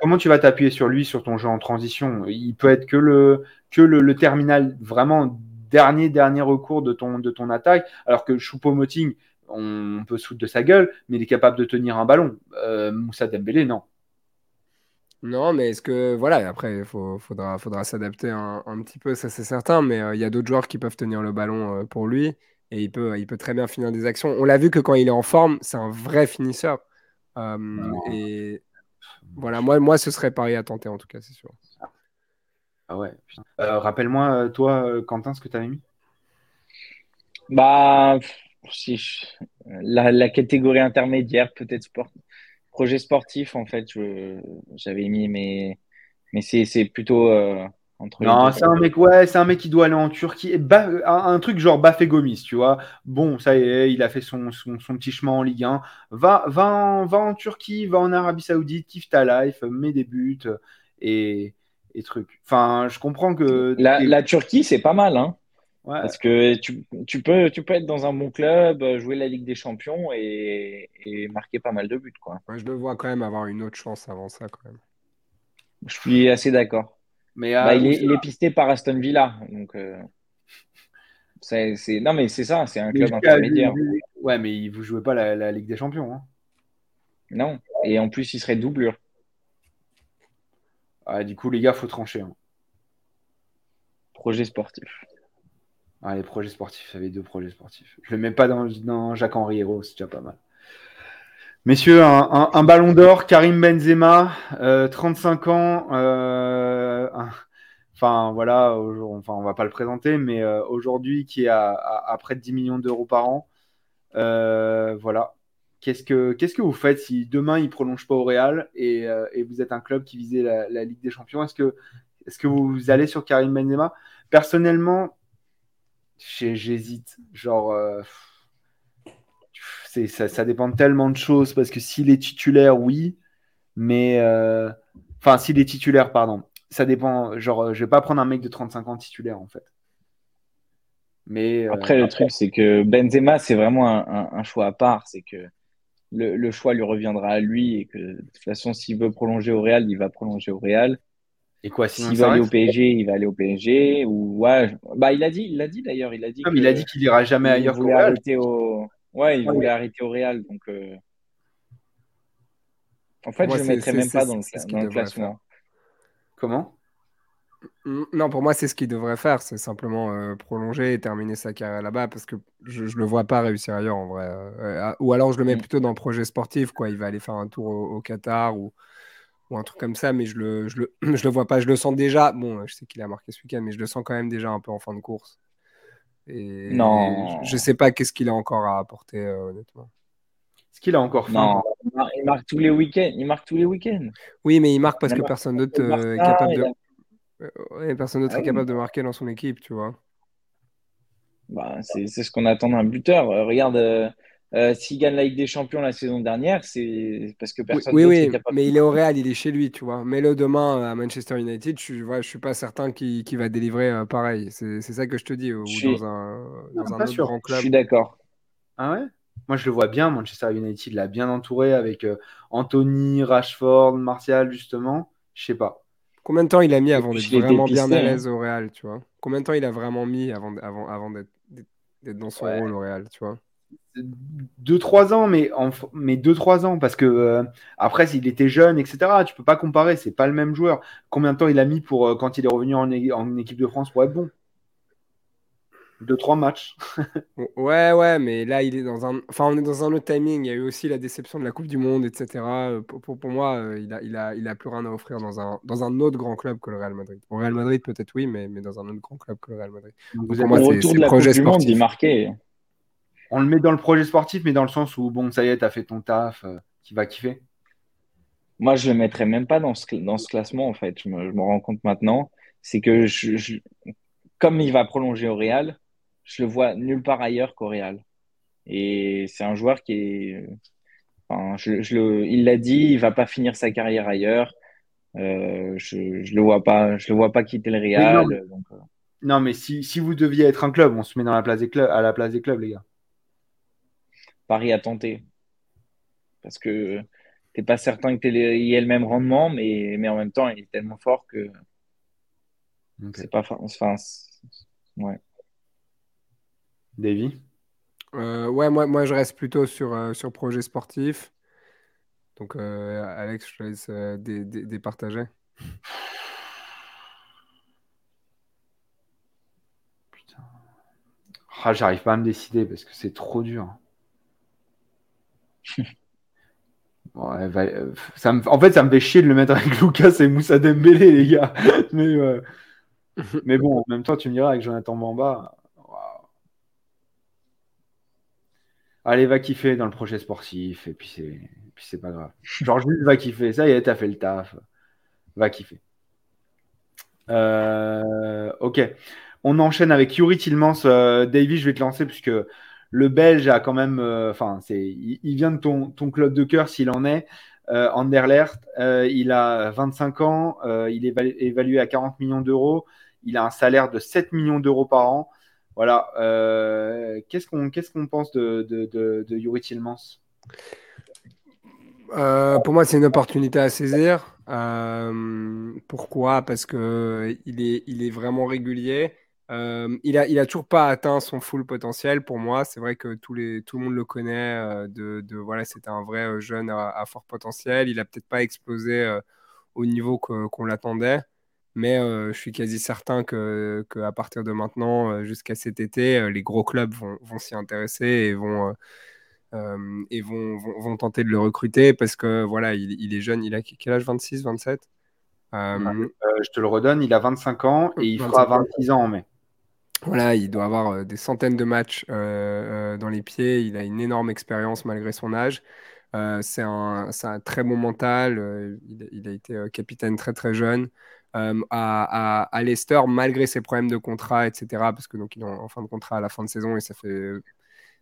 comment tu vas t'appuyer sur lui sur ton jeu en transition? Il peut être que le, que le, terminal vraiment dernier dernier recours de ton, de ton attaque, alors que Choupo-Moting, on, peut se foutre de sa gueule, mais il est capable de tenir un ballon. Euh, Moussa Dembélé, non. Non, mais est-ce que. Voilà, après, il faudra, faudra s'adapter un, petit peu, ça c'est certain, mais euh, il y a d'autres joueurs qui peuvent tenir le ballon euh, pour lui et il peut, il peut très bien finir des actions. On l'a vu que quand il est en forme, c'est un vrai finisseur. Euh, et voilà, moi, moi, ce serait pareil à tenter en tout cas, c'est sûr. Ah ouais. Rappelle-moi, toi, Quentin, ce que tu avais mis? Bah, si la, la, catégorie intermédiaire, peut-être sport, projet sportif, en fait, j'avais mis, mais, mais c'est plutôt euh, entre. Non, c'est un mec, ouais, c'est un mec qui doit aller en Turquie. un, truc genre Bafé Gomis, tu vois. Bon, ça y est, il a fait son, son, petit chemin en Ligue 1. Va, va, en, va en Turquie, va en Arabie Saoudite, kiffe ta life, mets des buts et, et trucs. Enfin, je comprends que. La, la Turquie, c'est pas mal, hein. Parce que tu, tu, peux, tu peux être dans un bon club, jouer la Ligue des Champions et, et marquer pas mal de buts. Quoi. je le vois quand même avoir une autre chance avant ça. Quand même. Je suis assez d'accord. Mais bah, il, est, il, est, pisté par Aston Villa. Donc, euh, c'est, Non, mais c'est ça, c'est un club intermédiaire. Ouais, mais vous jouez pas la, la Ligue des Champions. Hein. Non, et en plus, il serait doublure. Ah, du coup, les gars, faut trancher. Hein. Projet sportif. Ah, les projets sportifs, ça avait deux projets sportifs. Je ne le mets pas dans, Jacques-Henri Hérault, c'est déjà pas mal. Messieurs, un, ballon d'or, Karim Benzema, 35 euh, ans. Euh, enfin, voilà, enfin, on va pas le présenter, mais euh, aujourd'hui, qui est à, près de 10 millions d'euros par an. voilà. Qu'est-ce que, qu'est-ce que vous faites si demain il prolonge pas au Real et, vous êtes un club qui visait la, Ligue des Champions? Est-ce que, est-ce que vous allez sur Karim Benzema? Personnellement, J'hésite. Genre, euh, ça, ça, dépend tellement de choses parce que s'il est titulaire, oui. Mais. Euh, enfin, s'il est titulaire, pardon. Ça dépend. Genre, je vais pas prendre un mec de 35 ans titulaire, en fait. Mais, euh, après, le truc, c'est que Benzema, c'est vraiment un, choix à part. C'est que le, choix lui reviendra à lui et que de toute façon, s'il veut prolonger au Real, il va prolonger au Real. Et quoi, s'il veut aller au PSG, il va aller au PSG. Ou ouais, bah il a dit, il a dit d'ailleurs, il a dit. il a dit qu'il ira jamais ailleurs qu'au Real. Au... Ouais, il voulait arrêter au Real, donc. Euh, en fait, je ne le mettrais même pas dans le, classement. Comment? Non, pour moi, c'est ce qu'il devrait faire. C'est simplement euh, prolonger et terminer sa carrière là-bas parce que je ne le vois pas réussir ailleurs en vrai. Euh, ou alors, je le mets mm. plutôt dans le projet sportif. Quoi. Il va aller faire un tour au, Qatar ou, ou, un truc comme ça, mais je le, je le, je le vois pas. Je le sens déjà. Bon, je sais qu'il a marqué ce week-end, mais je le sens quand même déjà un peu en fin de course. Et, non. je ne sais pas qu'est-ce qu'il a encore à apporter, euh, honnêtement. Est-ce qu'il a encore Non, il marque tous les week-ends. Il marque tous les week-ends. Oui, mais il marque parce que personne d'autre est capable de. Ouais, personne d'autre est ah capable de marquer dans son équipe, tu vois. Bah, c'est ce qu'on attend d'un buteur. Euh, regarde, euh, euh, s'il gagne la Ligue des Champions la saison dernière, c'est parce que personne oui, oui, capable mais il est au Real, il est chez lui, tu vois. Mais le demain à Manchester United, je ne suis pas certain qu'il va délivrer pareil. C'est ça que je te dis. Ou dans un, dans un autre grand club. Je suis d'accord. Ah ouais? Moi, je le vois bien. Manchester United l'a bien entouré avec Anthony, Rashford, Martial, justement. Je sais pas. Combien de temps il a mis avant d'être vraiment bien à hein. l'aise au Real, tu vois? Combien de temps il a vraiment mis avant, avant, avant d'être dans son rôle au Real, tu vois? 2-3 ans, mais, en, mais 2-3 ans, parce que euh, après, s'il était jeune, etc., tu peux pas comparer, c'est pas le même joueur. Combien de temps il a mis pour, euh, quand il est revenu en, en, équipe de France pour être bon? Deux, trois matchs. ouais, ouais, mais là, il est dans un. Enfin, on est dans un autre timing. Il y a eu aussi la déception de la Coupe du Monde, etc. Pour, pour, moi, euh, il a, il, a, il a plus rien à offrir dans un, dans un autre grand club que le Real Madrid. Au Real Madrid, peut-être oui, mais, mais dans un autre grand club que le Real Madrid. Vous pour moi, c'est le projet sportif. marqué. On le met dans le projet sportif, mais dans le sens où, bon, ça y est, t'as fait ton taf, euh, qui va kiffer. Moi, je le mettrais même pas dans ce, dans ce classement, en fait. Je me, je me rends compte maintenant. C'est que je, comme il va prolonger au Real, je le vois nulle part ailleurs qu'au Real. Et c'est un joueur qui est. Enfin, je, le, il l'a dit, il va pas finir sa carrière ailleurs. Euh, je, je le vois pas, je le vois pas quitter le Real. non, mais, euh. si, si, vous deviez être un club, on se met dans la place des clubs, à la place des clubs, les gars. Paris a tenté. Parce que t'es pas certain qu'il y ait le même rendement, mais, mais en même temps, il est tellement fort que c'est pas. Enfin, ouais. Davy euh, Ouais, moi, moi je reste plutôt sur, euh, sur projet sportif. Donc, euh, Alex, je te laisse départager. Putain. Ah, J'arrive pas à me décider parce que c'est trop dur. ça me... En fait, ça me fait chier de le mettre avec Lucas et Moussa Dembélé, les gars. Mais, Mais bon, en même temps, tu me diras avec Jonathan Bamba. Allez, va kiffer dans le projet sportif, et puis c'est, pas grave. Genre, juste va kiffer, ça y est, t'as fait le taf, va kiffer. Euh, ok, on enchaîne avec Yuri Tillmans. Euh, Davy, je vais te lancer, puisque le Belge a quand même, euh, enfin, il, vient de ton, ton club de cœur, s'il en est. Anderlecht, il a 25 ans, il est évalué à 40 millions d'euros, il a un salaire de 7 millions d'euros par an. Voilà. Euh, qu'est-ce qu'on qu'est-ce qu'on pense de, de, de, Yuri Tillmans? Euh, Pour moi, c'est une opportunité à saisir. Euh, pourquoi? Parce que il est, il est vraiment régulier. il a, il a toujours pas atteint son full potentiel pour moi. C'est vrai que tous les, tout le monde le connaît. de, de voilà, c'était un vrai jeune à, fort potentiel. Il a peut-être pas explosé au niveau qu'on l'attendait. Mais euh, je suis quasi certain que, à partir de maintenant, euh, jusqu'à cet été, euh, les gros clubs vont, s'y intéresser et vont, et vont, vont, tenter de le recruter parce que voilà, il, est jeune. Il a quel âge? 26, 27 Je te le redonne, il a 25 ans et il fera 26 ans en mai. Voilà, il doit avoir des centaines de matchs dans les pieds. Il a une énorme expérience malgré son âge. c'est un, un, très bon mental. il, il, a été capitaine très très jeune. Euh, à, à, Leicester malgré ses problèmes de contrat, etc. Parce que donc il est en, fin de contrat à la fin de saison et ça fait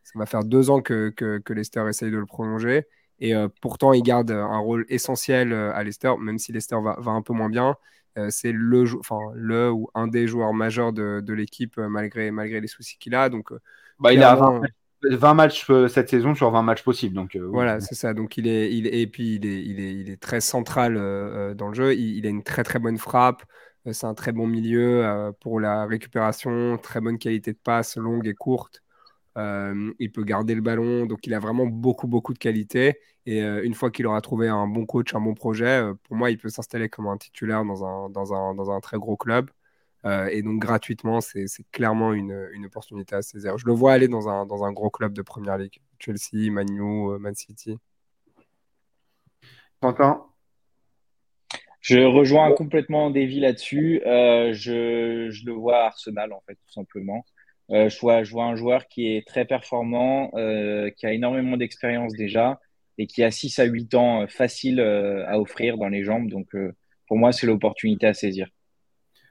ça va faire deux ans que, que, Leicester essaye de le prolonger. Et euh, pourtant, il garde un rôle essentiel euh, à Leicester, même si Leicester va, va un peu moins bien. c'est le, enfin, le ou un des joueurs majeurs de, de l'équipe malgré, malgré les soucis qu'il a. Donc, bah, il, a 20, 20 matchs cette saison sur 20 matchs possibles. Donc, voilà, c'est ça. Donc il est, il et puis il est, est, est très central dans le jeu. Il, a une très très bonne frappe. C'est un très bon milieu pour la récupération, très bonne qualité de passe, longue et courte. il peut garder le ballon, donc il a vraiment beaucoup beaucoup de qualité. Et une fois qu'il aura trouvé un bon coach, un bon projet, pour moi, il peut s'installer comme un titulaire dans un, dans un, dans un très gros club. Euh, et donc gratuitement, c'est clairement une, une, opportunité à saisir. Je le vois aller dans un, dans un gros club de Première Ligue. Chelsea, Man U, euh, Man City. Quentin? Je rejoins complètement Davy là-dessus. Euh, je, je, le vois à Arsenal, en fait, tout simplement. je, vois, je vois un joueur qui est très performant, qui a énormément d'expérience déjà et qui a 6 à 8 ans facile à offrir dans les jambes. Donc, pour moi, c'est l'opportunité à saisir.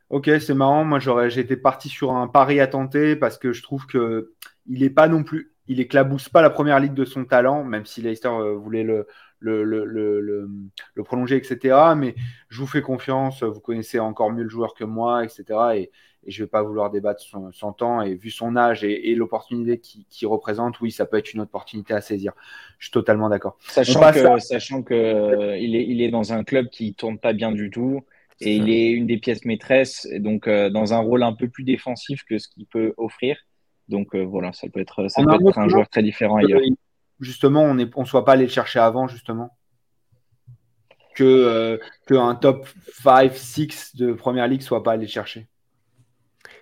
Ok, c'est marrant. Moi, j'aurais, j'étais parti sur un pari à tenter parce que je trouve que il est pas non plus, il éclabousse pas la première ligue de son talent, même si Leicester euh, voulait le, le, le, le, le, prolonger, etc. Mais je vous fais confiance. Vous connaissez encore mieux le joueur que moi, etc. Et, et je vais pas vouloir débattre son, temps. Et vu son âge et, et l'opportunité qu'il représente, oui, ça peut être une opportunité à saisir. Je suis totalement d'accord. Sachant que, sachant que euh, il, est, il est dans un club qui tourne pas bien du tout. Et il est une des pièces maîtresses, donc euh, dans un rôle un peu plus défensif que ce qu'il peut offrir. Donc euh, voilà, ça peut être, ça peut être un joueur très différent ailleurs. Justement, on ne on soit pas allé le chercher avant, justement. Que, euh, que un top 5, 6 de première ligue soit pas allé le chercher.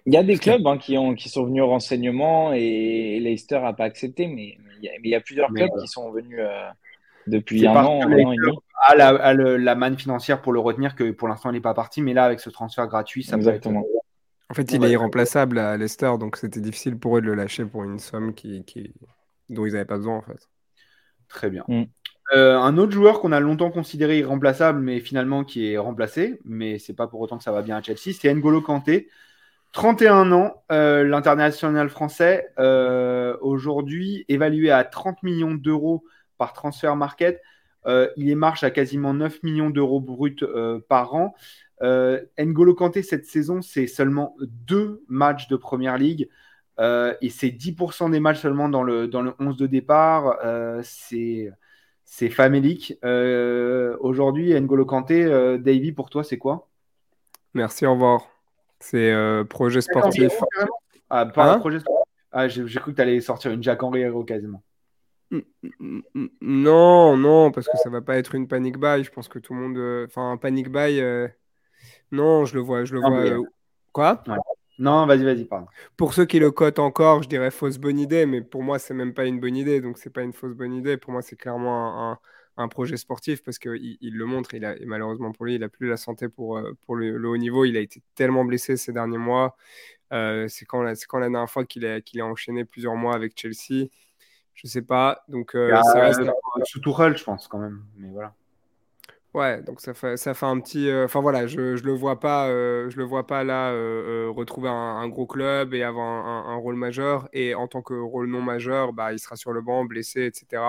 Il y a des clubs hein, qui, ont, qui sont venus au renseignement et, Leicester n'a pas accepté, mais, il y a plusieurs clubs qui sont venus depuis un an, un an et demi a la, la, manne financière pour le retenir que pour l'instant il n'est pas parti, mais là avec ce transfert gratuit, ça Exactement. Peut être... En fait, il est irremplaçable à Leicester, donc c'était difficile pour eux de le lâcher pour une somme qui, qui... dont ils n'avaient pas besoin en fait. Très bien. Mm. Euh, un autre joueur qu'on a longtemps considéré irremplaçable, mais finalement qui est remplacé, mais c'est pas pour autant que ça va bien à Chelsea, c'est N'Golo Kanté. 31 ans, euh, l'international français, euh, aujourd'hui évalué à 30 millions d'euros par transfert market. Euh, il est marche à quasiment 9 millions d'euros bruts euh, par an. Euh, N'Golo Kanté, cette saison, c'est seulement deux matchs de Première Ligue. et c'est 10% des matchs seulement dans le, dans le 11 de départ. c'est c'est famélique. Aujourd'hui, N'Golo Kanté, Davy, pour toi, c'est quoi? Merci, au revoir. C'est projet sportif. Ah, pas hein? projet sportif. Ah, j'ai cru que tu allais sortir une Jack Henry quasiment. Non, non, parce que ça va pas être une panic buy. Je pense que tout le monde. Euh, enfin, un panic buy. Euh, non, je le vois. Je le vois. Euh, quoi? Non, vas-y, vas-y, pardon. Pour ceux qui le cotent encore, je dirais fausse bonne idée, mais pour moi, c'est même pas une bonne idée. Donc, c'est pas une fausse bonne idée. Pour moi, c'est clairement un, projet sportif parce qu'il il le montre. Il a, et malheureusement pour lui, il a plus la santé pour, pour le, haut niveau. Il a été tellement blessé ces derniers mois. c'est quand, quand la dernière fois qu'il a, qu'il a enchaîné plusieurs mois avec Chelsea. Je sais pas. Donc, euh, ça reste. Euh, sous Tourelle, je pense, quand même. Mais voilà. Ouais, donc ça fait, ça fait un petit. Euh, enfin voilà, je, je le vois pas, je le vois pas là retrouver un, gros club et avoir un, rôle majeur. Et en tant que rôle non majeur, bah, il sera sur le banc, blessé, etc.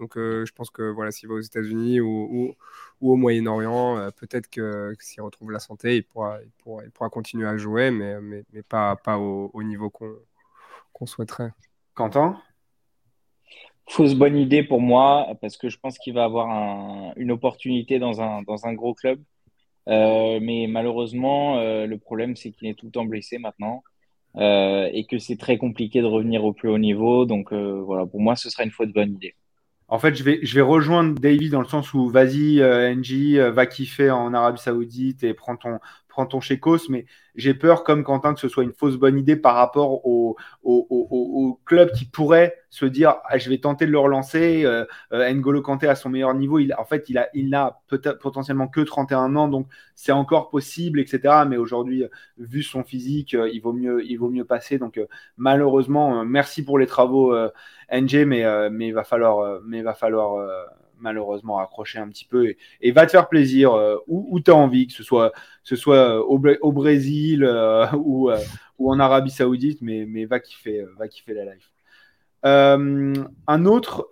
Donc je pense que voilà, s'il va aux États-Unis ou, ou, au Moyen-Orient, peut-être que, s'il retrouve la santé, il pourra, il pourra, il pourra continuer à jouer, mais, mais, mais pas, pas au, au niveau qu'on souhaiterait. Quentin? Fausse bonne idée pour moi, parce que je pense qu'il va avoir une opportunité dans un, gros club. Euh, mais malheureusement, euh, le problème, c'est qu'il est tout le temps blessé maintenant euh, et que c'est très compliqué de revenir au plus haut niveau. Donc voilà, pour moi, ce sera une fausse bonne idée. En fait, je vais, rejoindre Davy dans le sens où vas-y, NG, va kiffer en Arabie Saoudite et prends ton, prends ton Chécos, mais j'ai peur, comme Quentin, que ce soit une fausse bonne idée par rapport au, club qui pourrait se dire ah, je vais tenter de le relancer. Euh, euh, N'Golo Kanté à son meilleur niveau, en fait, il a, il n'a potentiellement que 31 ans, donc c'est encore possible, etc. Mais aujourd'hui, vu son physique, euh, il vaut mieux, il vaut mieux passer. Donc malheureusement, merci pour les travaux, NG, mais, mais il va falloir, mais il va falloir malheureusement accrocher un petit peu et, va te faire plaisir euh, où, tu as envie, que ce soit, ce soit euh, au, Brésil euh, ou, en Arabie Saoudite, mais, mais va, kiffer, va kiffer la life. un autre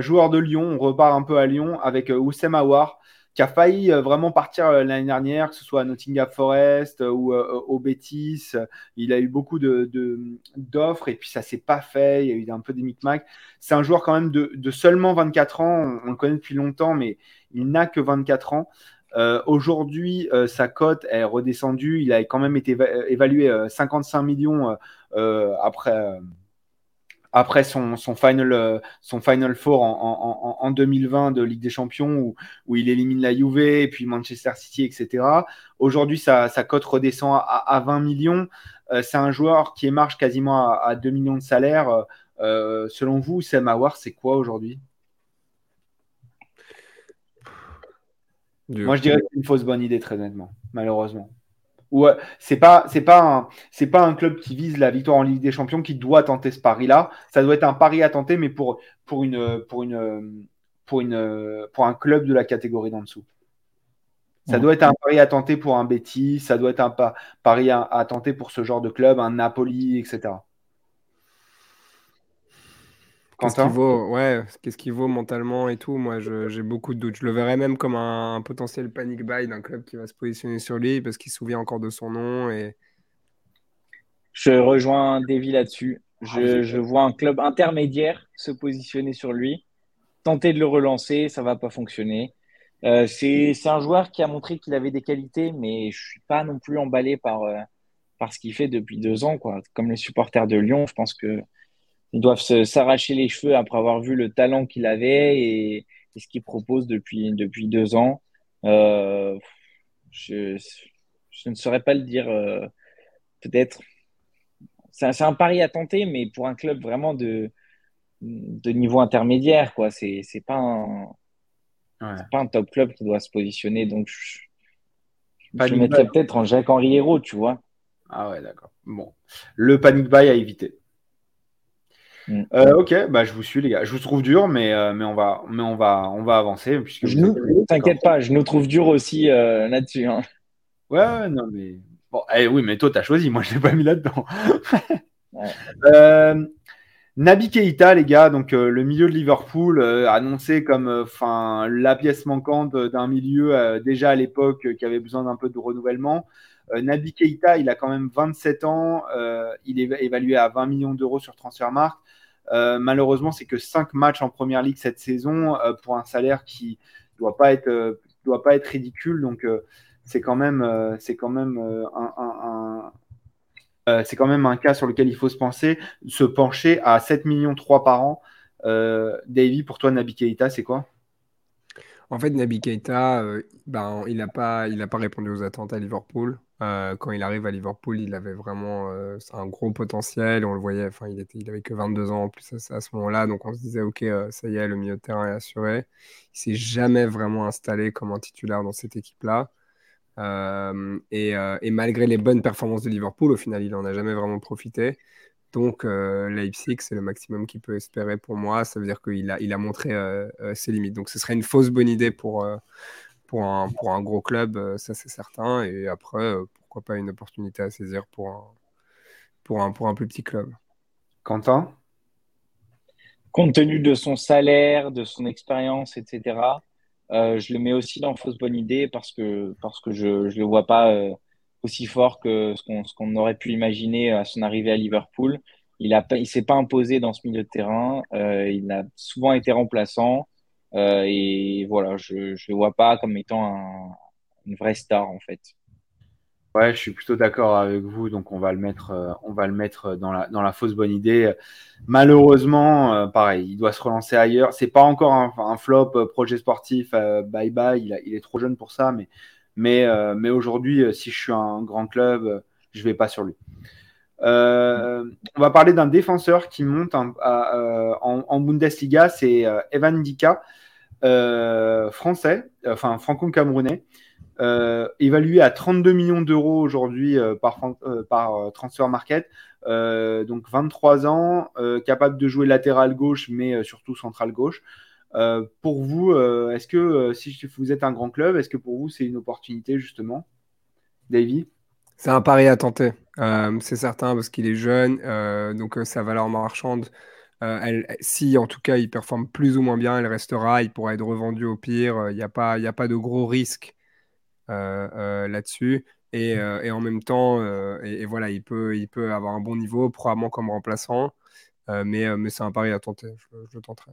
joueur de Lyon, on repart un peu à Lyon avec Oussem Aouar qui a failli vraiment partir l'année dernière, que ce soit à Nottingham Forest ou au Betis. Il a eu beaucoup d'offres de, et puis ça s'est pas fait. Il y a eu un peu des micmacs. C'est un joueur quand même de, seulement 24 ans. On, le connaît depuis longtemps, mais il n'a que 24 ans. Aujourd'hui, sa cote est redescendue. Il a quand même été évalué 55 millions après après son, son, final, euh, son Final Four en, en, en, 2020 de Ligue des Champions où, où, il élimine la Juve et puis Manchester City, etc. Aujourd'hui, sa, sa, cote redescend à, à 20 millions. Euh, c'est un joueur qui marche quasiment à, à 2 millions de salaire. Euh, selon vous, Sam Awar, c'est quoi aujourd'hui? Moi, je dirais que c'est une fausse bonne idée, très honnêtement, malheureusement. Ou c'est pas c'est pas un c'est pas un club qui vise la victoire en Ligue des Champions qui doit tenter ce pari-là. Ça doit être un pari à tenter, mais pour pour une pour une pour une pour un club de la catégorie d'en dessous. Ça doit être un pari à tenter pour un Betis, ça doit être un pari à, à tenter pour ce genre de club, un Napoli, etc. Qu'est-ce qu'il vaut, ouais, qu'est-ce qu'il vaut mentalement et tout? Moi, j'ai beaucoup de doutes. Je le verrais même comme un, potentiel panic buy d'un club qui va se positionner sur lui parce qu'il se souvient encore de son nom. Et... Je rejoins Davy là-dessus. Je, je, vois un club intermédiaire se positionner sur lui, tenter de le relancer, ça va pas fonctionner. Euh, c'est un joueur qui a montré qu'il avait des qualités, mais je suis pas non plus emballé par, euh, par ce qu'il fait depuis deux ans. Quoi. Comme les supporters de Lyon, je pense que ils doivent s'arracher les cheveux après avoir vu le talent qu'il avait et, ce qu'il propose depuis, depuis deux ans. Euh, je, je, ne saurais pas le dire. Euh, peut-être. C'est un, pari à tenter, mais pour un club vraiment de, de niveau intermédiaire, quoi. C'est pas un. pas un top club qui doit se positionner. Donc, je, je mettrais peut-être en Jacques-Henri Hérault, tu vois. Ah ouais, d'accord. Bon. Le panic buy à éviter. Mm. Euh, ok, bah, je vous suis les gars. Je vous trouve dur, mais, euh, mais, on, va, mais on, va, on va avancer. Puisque T'inquiète pas, je nous trouve dur aussi euh, là-dessus. Hein. Ouais, non, mais. Bon, eh, oui, mais toi, tu as choisi. Moi, je l'ai pas mis là-dedans. Nabi Keita, les gars, donc le milieu de Liverpool, annoncé comme enfin la pièce manquante d'un milieu déjà à l'époque qui avait besoin d'un peu de renouvellement. Nabi Keita, il a quand même 27 ans, il est évalué à 20 millions d'euros sur Transfermarkt. Euh, malheureusement, c'est que 5 matchs en première ligue cette saison euh, pour un salaire qui doit pas être euh, doit pas être ridicule. Donc c'est quand même c'est quand même un, c'est quand même un cas sur lequel il faut se penser, se pencher à 7 millions 3 par an. Davy, pour toi, Nabi Keita, c'est quoi? En fait, Nabi Keita, ben, il n'a pas, pas répondu aux attentes à Liverpool. Euh, quand il arrive à Liverpool, il avait vraiment euh, un gros potentiel. On le voyait, enfin, il était, il avait que 22 ans en plus à, ce moment-là, donc on se disait, ok, euh, ça y est, le milieu de terrain est assuré. Il s'est jamais vraiment installé comme un titulaire dans cette équipe-là. Et, et, malgré les bonnes performances de Liverpool, au final, il n'en a jamais vraiment profité. Donc, Leipzig, c'est le maximum qu'il peut espérer pour moi. Ça veut dire qu'il a, il a montré ses limites. Donc, ce serait une fausse bonne idée pour pour un, pour un gros club, euh, ça c'est certain. Et après, euh, pourquoi pas une opportunité à saisir pour un, pour un, pour un plus petit club. Quentin? Compte tenu de son salaire, de son expérience, etc., euh, je le mets aussi dans fausse bonne idée parce que, parce que je ne le vois pas aussi fort que ce qu'on aurait pu imaginer à son arrivée à Liverpool. Il ne il s'est pas imposé dans ce milieu de terrain. il a souvent été remplaçant. Euh, et voilà, je ne le vois pas comme étant une vraie star en fait. Ouais, je suis plutôt d'accord avec vous. Donc, on va le mettre, euh, on va le mettre dans la, dans la fausse bonne idée. Malheureusement, euh, pareil, il doit se relancer ailleurs. C'est pas encore un, flop projet sportif. bye bye. Il, il, est trop jeune pour ça. Mais, mais, mais aujourd'hui, si je suis un grand club, je vais pas sur lui. on va parler d'un défenseur qui monte en, Bundesliga, c'est Evan Dika. Euh, français, enfin franco-camerounais, euh, évalué à 32 millions d'euros aujourd'hui euh, par, par Transfer Market. donc 23 ans, capable de jouer latéral gauche, mais surtout central gauche. Pour vous, est-ce que si vous êtes un grand club, est-ce que pour vous c'est une opportunité justement, Davy? C'est un pari à tenter, c'est certain parce qu'il est jeune, donc sa valeur marchande si en tout cas il performe plus ou moins bien, elle restera, il pourra être revendu au pire, il n'y a, pas, de gros risques là-dessus. Et, en même temps, et, voilà, il peut, avoir un bon niveau, probablement comme remplaçant, mais, mais c'est un pari à tenter, je, je le tenterai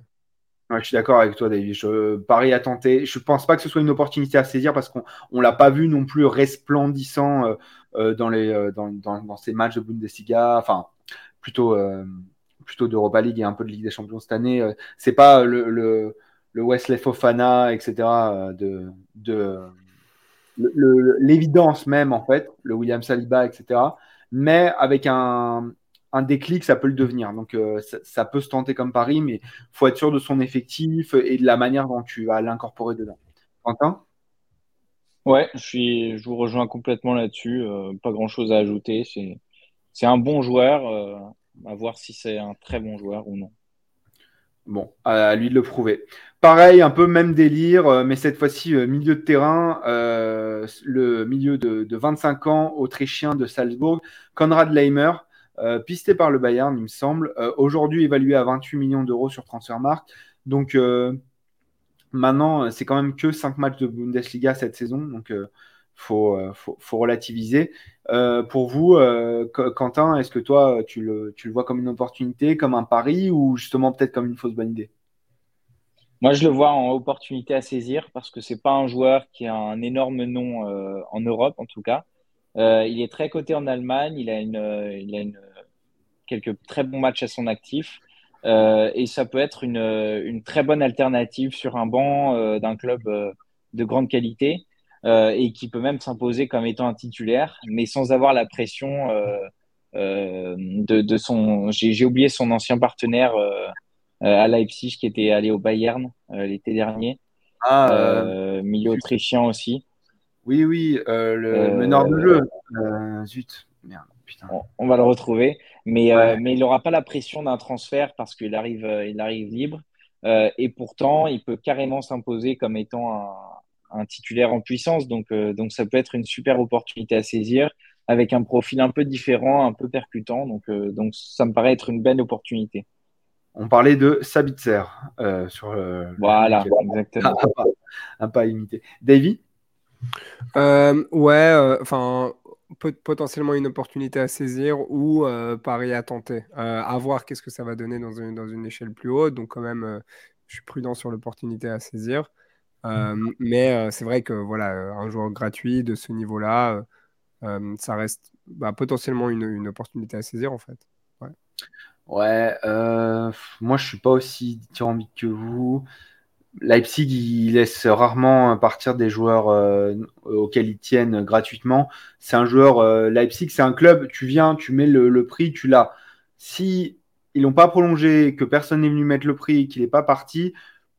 je suis d'accord avec toi, David. Je parie à tenter. Je ne pense pas que ce soit une opportunité à saisir parce qu'on ne l'a pas vu non plus resplendissant euh, euh, euh, dans, ces matchs de Bundesliga. Enfin, plutôt, plutôt d'Europa League et un peu de Ligue des Champions cette année. c'est pas le, le, le, Wesley Fofana, etc. de l'évidence même, en fait, le William Saliba, etc. Mais avec un, un déclic, ça peut le devenir. Donc, euh, ça, peut se tenter comme pari, mais il faut être sûr de son effectif et de la manière dont tu vas l'incorporer dedans. Quentin? Ouais, je, suis, je vous rejoins complètement là-dessus. Euh, pas grand-chose à ajouter. C'est un bon joueur. Euh, à voir si c'est un très bon joueur ou non. Bon, à lui de le prouver. Pareil, un peu même délire, mais cette fois-ci, milieu de terrain, le milieu de, de, 25 ans, autrichien de Salzbourg, Konrad Leimer. Euh, pisté par le Bayern, il me semble. Euh, aujourd'hui évalué à 28 millions d'euros sur Transfermarkt. Donc euh, maintenant, c'est quand même que 5 matchs de Bundesliga cette saison. Donc il faut, faut, relativiser. pour vous, Quentin, est-ce que toi, tu le, vois comme une opportunité, comme un pari ou justement peut-être comme une fausse bonne idée? Moi, je le vois en opportunité à saisir parce que c'est pas un joueur qui a un énorme nom en Europe, en tout cas. Euh, il est très coté en Allemagne. Il a, une, il a une, quelques très bons matchs à son actif. Euh, et ça peut être une, une, très bonne alternative sur un banc euh, d'un club de grande qualité et qui peut même s'imposer comme étant un titulaire, mais sans avoir la pression de, de, son. J'ai oublié son ancien partenaire à Leipzig qui était allé au Bayern l'été dernier. Ah, milieu autrichien aussi. Oui, oui, euh, le meneur de jeu. Euh, zut, merde, putain. On, va le retrouver, mais, euh, mais il n'aura pas la pression d'un transfert parce qu'il arrive, il arrive libre. et pourtant, il peut carrément s'imposer comme étant un, titulaire en puissance. Donc, donc, ça peut être une super opportunité à saisir avec un profil un peu différent, un peu percutant. Donc, donc ça me paraît être une belle opportunité. On parlait de Sabitzer sur Voilà, exactement. Un pas, imité. Davy? Euh, ouais, euh, enfin, potentiellement une opportunité à saisir ou euh, pari à tenter. à voir qu'est-ce que ça va donner dans une, dans une échelle plus haute. Donc, quand même, je suis prudent sur l'opportunité à saisir. mais c'est vrai que voilà, un joueur gratuit de ce niveau-là, ça reste bah, potentiellement une, une, opportunité à saisir en fait. Ouais, ouais moi je suis pas aussi dithyrambique que vous. Leipzig, il laisse rarement partir des joueurs euh, auxquels ils tiennent gratuitement. C'est un joueur, euh, Leipzig, c'est un club, tu viens, tu mets le, prix, tu l'as. Si ils n'ont pas prolongé, que personne n'est venu mettre le prix, qu'il n'est pas parti,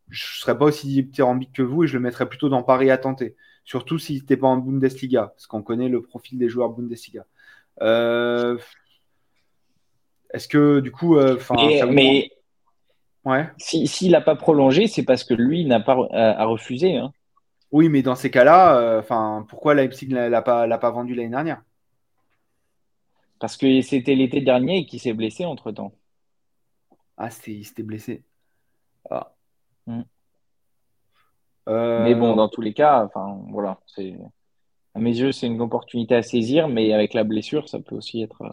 je ne serais pas aussi dithyrambique que vous et je le mettrais plutôt dans Paris à tenter. Surtout si n'était pas en Bundesliga, parce qu'on connaît le profil des joueurs Bundesliga. Euh, est-ce que du coup, mais, Ouais. S'il n'a pas prolongé, c'est parce que lui n'a pas a, refusé. Hein. Oui, mais dans ces cas-là, euh, pourquoi Leipzig ne l'a pas, pas vendu l'année dernière? Parce que c'était l'été dernier et qu'il s'est blessé entre temps. Ah, il s'était blessé. Ah. Hmm. Euh, mais bon, dans tous les cas, enfin, voilà, c'est à mes yeux, c'est une opportunité à saisir, mais avec la blessure, ça peut aussi être. Euh,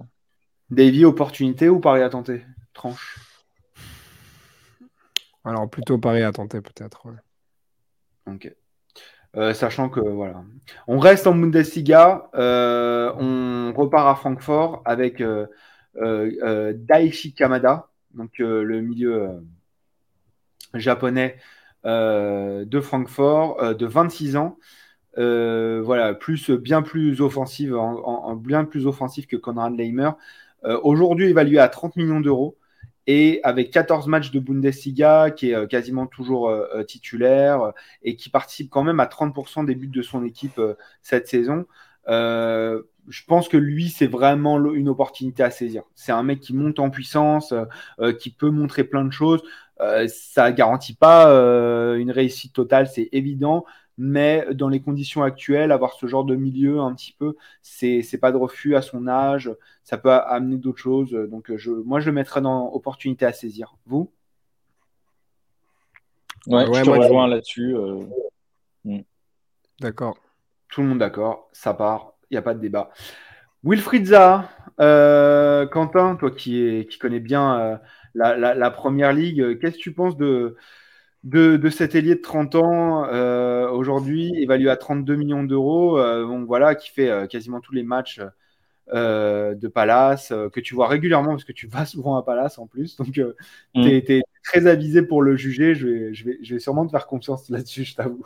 Davy, opportunité ou pari à tenter? Tranche. Alors plutôt Paris à tenter peut-être. Ok. Euh, sachant que voilà, on reste en Bundesliga, euh, on repart à Francfort avec euh, Daichi Kamada, donc le milieu japonais de Francfort, de 26 ans. voilà, plus, bien plus bien plus offensif que Conrad Leimer. Aujourd'hui évalué à 30 millions d'euros et avec 14 matchs de Bundesliga, qui est euh, quasiment toujours euh, euh, titulaire et qui participe quand même à 30% des buts de son équipe cette saison. je pense que lui, c'est vraiment une opportunité à saisir. C'est un mec qui monte en puissance, qui peut montrer plein de choses. ça ne garantit pas une réussite totale, c'est évident, mais dans les conditions actuelles, avoir ce genre de milieu un petit peu, c'est pas de refus à son âge, ça peut amener d'autres choses. Donc je, moi, je le mettrais dans opportunité à saisir. Vous? Ouais, je te rejoins là-dessus. Euh. Mm. D'accord. Tout le monde d'accord, ça part, il n'y a pas de débat. Wilfried Zaha, euh, Quentin, toi qui, est, qui connais bien euh, la, première ligue, qu'est-ce que tu penses de, de, cet ailier de 30 ans aujourd'hui, évalué à 32 millions d'euros, voilà, qui fait quasiment tous les matchs euh, de Palace, euh, que tu vois régulièrement parce que tu vas souvent à Palace en plus. Donc, euh, mm. tu es, très avisé pour le juger. Je vais, je vais, je vais sûrement te faire confiance là-dessus, je t'avoue.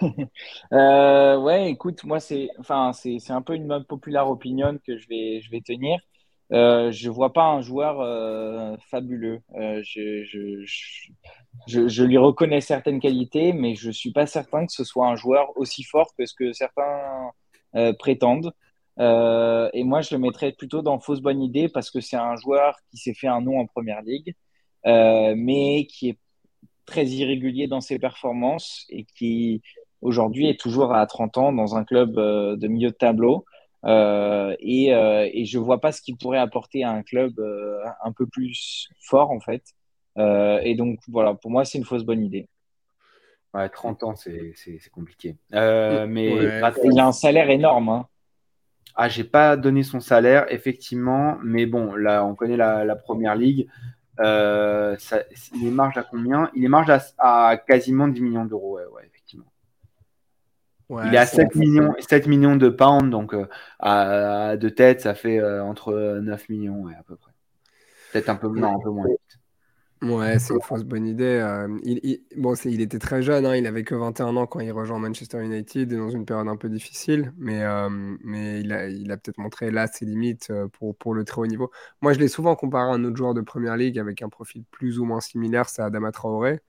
ouais, écoute, moi, c'est enfin, c'est un peu une populaire opinion que je vais, je vais tenir. je vois pas un joueur fabuleux. Je, je, je, je, lui reconnais certaines qualités, mais je suis pas certain que ce soit un joueur aussi fort que ce que certains prétendent. Euh, et moi, je le mettrais plutôt dans fausse bonne idée parce que c'est un joueur qui s'est fait un nom en première ligue, euh, mais qui est très irrégulier dans ses performances et qui aujourd'hui est toujours à 30 ans dans un club euh, de milieu de tableau. et, et je vois pas ce qu'il pourrait apporter à un club un peu plus fort en fait. Et donc voilà, pour moi, c'est une fausse bonne idée. Ouais, 30 ans, c'est compliqué. mais il a un salaire énorme. Hein. Ah, j'ai pas donné son salaire, effectivement, mais bon, là, on connaît la, première ligue. Euh, il est marge à combien? Il est marge à, quasiment 10 millions d'euros, ouais, effectivement. il est à 7 millions, 7 millions de pounds, donc euh, à, de tête, ça fait euh, entre 9 millions, à peu près. Peut-être un peu, non, un peu moins. Ouais, c'est une fausse bonne idée. Euh, il, bon, il était très jeune, hein, il avait que 21 ans quand il rejoint Manchester United dans une période un peu difficile, mais, euh, mais il a, il a peut-être montré là ses limites euh, pour, pour le très haut niveau. Moi, je l'ai souvent comparé à un autre joueur de Première Ligue avec un profil plus ou moins similaire, c'est Adama Traoré.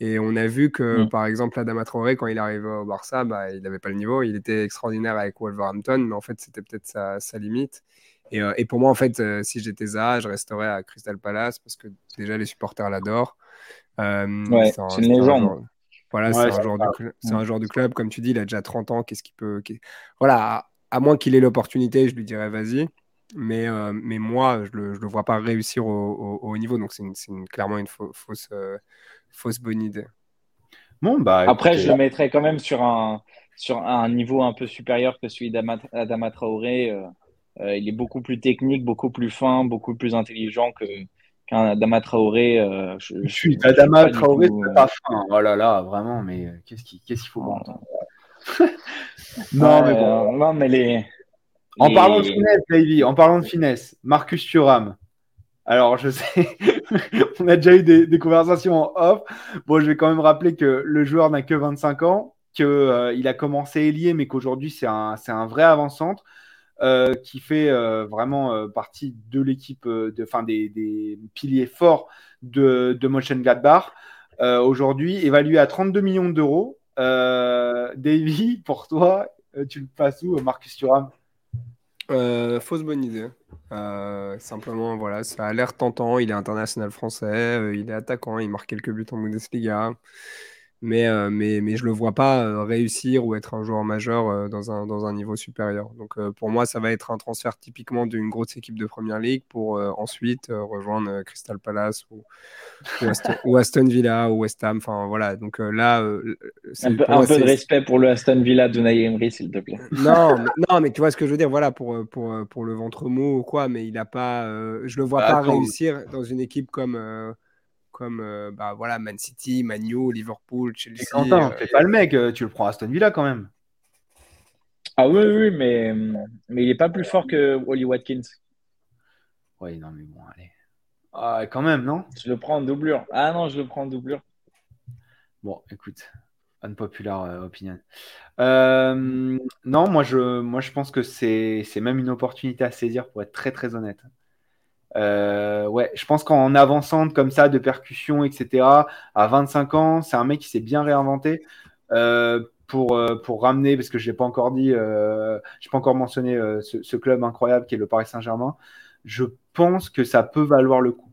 Et on a vu que, mm. par exemple, Adama Traoré, quand il arrivait au Barça, bah, il n'avait pas le niveau. Il était extraordinaire avec Wolverhampton, mais en fait, c'était peut-être sa, sa limite. Euh, et, pour moi, en fait, euh, si j'étais Zaha, je resterais à Crystal Palace parce que déjà les supporters l'adorent. Euh, c'est une légende. Voilà, c'est un, joueur du, un joueur du club. Comme tu dis, il a déjà 30 ans. Qu'est-ce qu'il peut. Voilà, à, moins qu'il ait l'opportunité, je lui dirais vas-y. Mais, mais moi, je ne le, le, vois pas réussir au, haut niveau. Donc, c'est clairement une fausse, fausse bonne idée. Bon, bah, Après, je le mettrais quand même sur un, sur un niveau un peu supérieur que celui d'Adama Traoré. Euh, il est beaucoup plus technique, beaucoup plus fin, beaucoup plus intelligent que qu'un Adama Traoré. Euh, je, suis Adama Traoré, c'est pas fin. Oh là là, vraiment, mais euh, qu'est-ce qu'il qu'est-ce qu'il faut entendre? Non, mais bon. non, mais les. En parlant de finesse, Davy, en parlant de finesse, Marcus Thuram. Alors, je sais, on a déjà eu des, des, conversations en off. Bon, je vais quand même rappeler que le joueur n'a que 25 ans, qu'il il a commencé ailier, mais qu'aujourd'hui, c'est un, un vrai avant-centre. Euh, qui fait euh, vraiment euh, partie de l'équipe, de, fin, des, piliers forts de, de Mönchengladbach. Aujourd'hui, évalué à 32 millions d'euros. Davy, pour toi, tu le passes où, Marcus Thuram? Fausse bonne idée. simplement, voilà, ça a l'air tentant. Il est international français, il est attaquant, il marque quelques buts en Bundesliga mais, euh, mais, mais je ne le vois pas euh, réussir ou être un joueur majeur euh, dans, un, dans un niveau supérieur. Donc pour moi, ça va être un transfert typiquement d'une grosse équipe de Première Ligue pour ensuite rejoindre Crystal Palace ou, ou, Aston, Villa ou West Ham. Enfin voilà, donc là... un peu, un peu de respect pour le Aston Villa de Emery, s'il te plaît. Non, mais, non, mais tu vois ce que je veux dire, voilà, pour, pour, pour le ventre mou ou quoi, mais il n'a pas... je ne le vois bah, pas réussir dans une équipe comme comme euh, bah, voilà, Man City, Man U, Liverpool, Chelsea. Quentin, euh, pas le mec, euh, tu le prends à Aston Villa quand même. Ah oui, oui, mais, mais il n'est pas plus fort que Wally Watkins. Oui, non, mais bon, allez. Ah, quand même, non? Je le prends en doublure. Ah non, je le prends en doublure. Bon, écoute, unpopular opinion. non, moi je, moi je pense que c'est même une opportunité à saisir pour être très très honnête. Euh, ouais, je pense qu'en avançant comme ça de percussion, etc., à 25 ans, c'est un mec qui s'est bien réinventé euh, pour, euh, pour ramener, parce que je n'ai pas encore dit, je n'ai pas encore mentionné ce, club incroyable qui est le Paris Saint-Germain. Je pense que ça peut valoir le coup.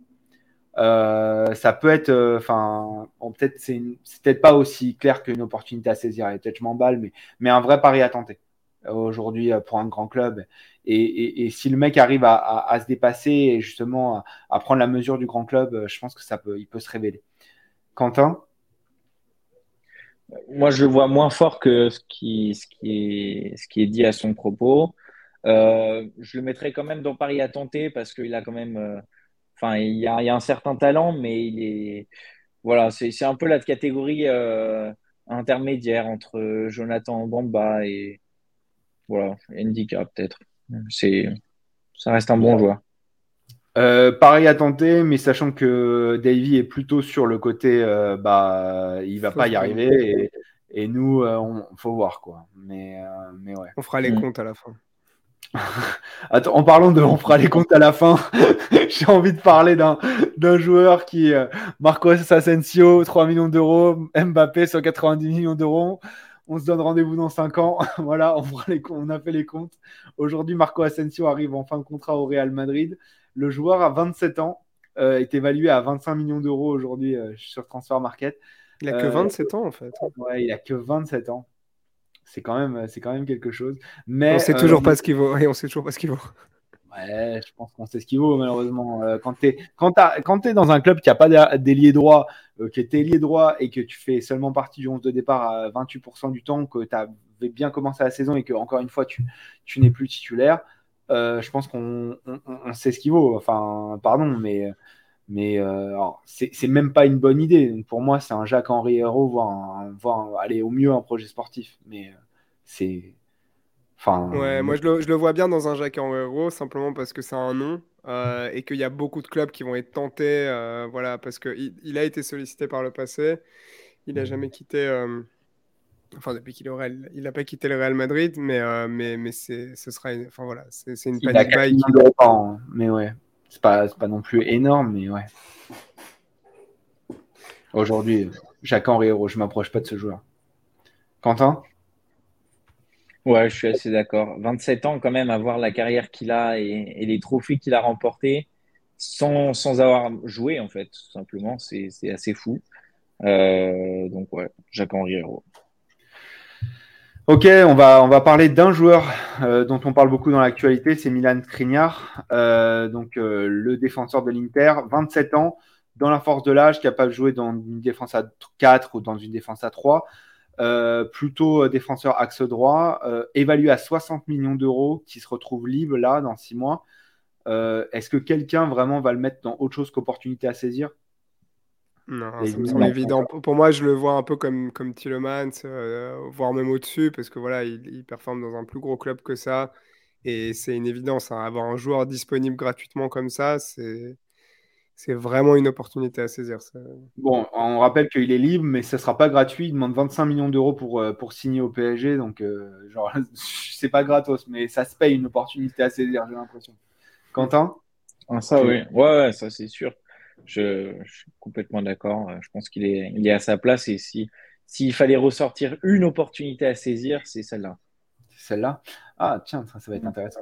ça peut être, enfin, peut-être c'est peut-être pas aussi clair qu'une opportunité à saisir. Et peut-être je m'emballe, mais, mais un vrai pari à tenter aujourd'hui pour un grand club. Et, si le mec arrive à, se dépasser et justement à, prendre la mesure du grand club, je pense que ça peut, il peut se révéler. Quentin? Moi, je le vois moins fort que ce qui, est, dit à son propos. Euh, je le mettrai quand même dans Paris à tenter parce qu'il a quand même. Euh, enfin, il y a, un certain talent, mais. Voilà, c'est un peu la catégorie euh, intermédiaire entre Jonathan Bamba et. Voilà, Ndika peut-être. Ça reste un bon joueur. pareil à tenter, mais sachant que Davy est plutôt sur le côté, bah, il va pas y arriver et, nous, on faut voir quoi. Mais, mais ouais. On fera les mm. comptes à la fin. Attends, en parlant de on fera les comptes à la fin, j'ai envie de parler d'un joueur qui, euh, Marcos Asensio, 3 millions d'euros, Mbappé, 190 millions d'euros. On se donne rendez-vous dans 5 ans. voilà, on, les, on a fait les comptes. Aujourd'hui, Marco Asensio arrive en fin de contrat au Real Madrid. Le joueur a 27 ans, euh, est évalué à 25 millions d'euros aujourd'hui euh, sur Transfer Market. Il a que 27 ans en fait. Ouais, il a que 27 ans c'est quand même, c'est quand même quelque chose. Mais on sait toujours euh, pas ce qu'il vaut. Et on sait toujours pas ce qu'il vaut. Ouais, je pense qu'on sait ce qu'il vaut malheureusement. Euh, quand tu es, quand, dans un club qui a pas d'ailier droit, euh, qui est ailier droit et que tu fais seulement partie du 11 de départ à 28% du temps, que tu avais bien commencé la saison et que encore une fois tu, tu n'es plus titulaire, je pense qu'on on, sait ce qu'il vaut. Enfin, pardon, mais mais c'est même pas une bonne idée. pour moi, c'est un Jacques-Henri Hérault, voire, aller au mieux un projet sportif. Mais c'est. Enfin, ouais, moi je le, je le, vois bien dans un Jacques Hérault, simplement parce que c'est un nom euh, et qu'il y a beaucoup de clubs qui vont être tentés. Euh, voilà, parce qu'il il a été sollicité par le passé. Il n'a jamais quitté. Euh, enfin, depuis qu'il est au Real, il n'a pas quitté le Real Madrid, mais, mais, mais ce sera. enfin voilà, c'est une panique buy. Qui... Hein, mais ouais. C'est pas, pas non plus énorme, mais ouais. Aujourd'hui, Jacques-Henri Hérault, je m'approche pas de ce joueur. Quentin? Ouais, je suis assez d'accord. 27 ans quand même, avoir la carrière qu'il a et, les trophées qu'il a remportés sans, sans, avoir joué, en fait, tout simplement, c'est assez fou. Euh, donc ouais, Jacques-Henri Hérault. Ok, on va, on va parler d'un joueur euh, dont on parle beaucoup dans l'actualité, c'est Milan Skriniar, euh, donc le défenseur de l'Inter, 27 ans, dans la force de l'âge, capable de jouer dans une défense à 4 ou dans une défense à 3, plutôt défenseur axe droit, évalué à 60 millions d'euros, qui se retrouve libre là dans 6 mois. Est-ce que quelqu'un vraiment va le mettre dans autre chose qu'opportunité à saisir? Non, ça me semble évident. Pour moi, je le vois un peu comme, comme Tillemans, euh, voire même au-dessus, parce que voilà, il, performe dans un plus gros club que ça. Et c'est une évidence. Hein. Avoir un joueur disponible gratuitement comme ça, c'est. C'est vraiment une opportunité à saisir. Ça. Bon, on rappelle qu'il est libre, mais ce ne sera pas gratuit. Il demande 25 millions d'euros pour, euh, pour signer au PSG. Donc, euh, genre, c'est pas gratos, mais ça se paye une opportunité à saisir, j'ai l'impression. Quentin? Ah, Ça, oui. Ouais, ça, c'est sûr. Je, suis complètement d'accord. Je pense qu'il est, il est à sa place et si s'il fallait ressortir une opportunité à saisir, c'est celle-là. Celle-là. Ah tiens, ça, va être intéressant.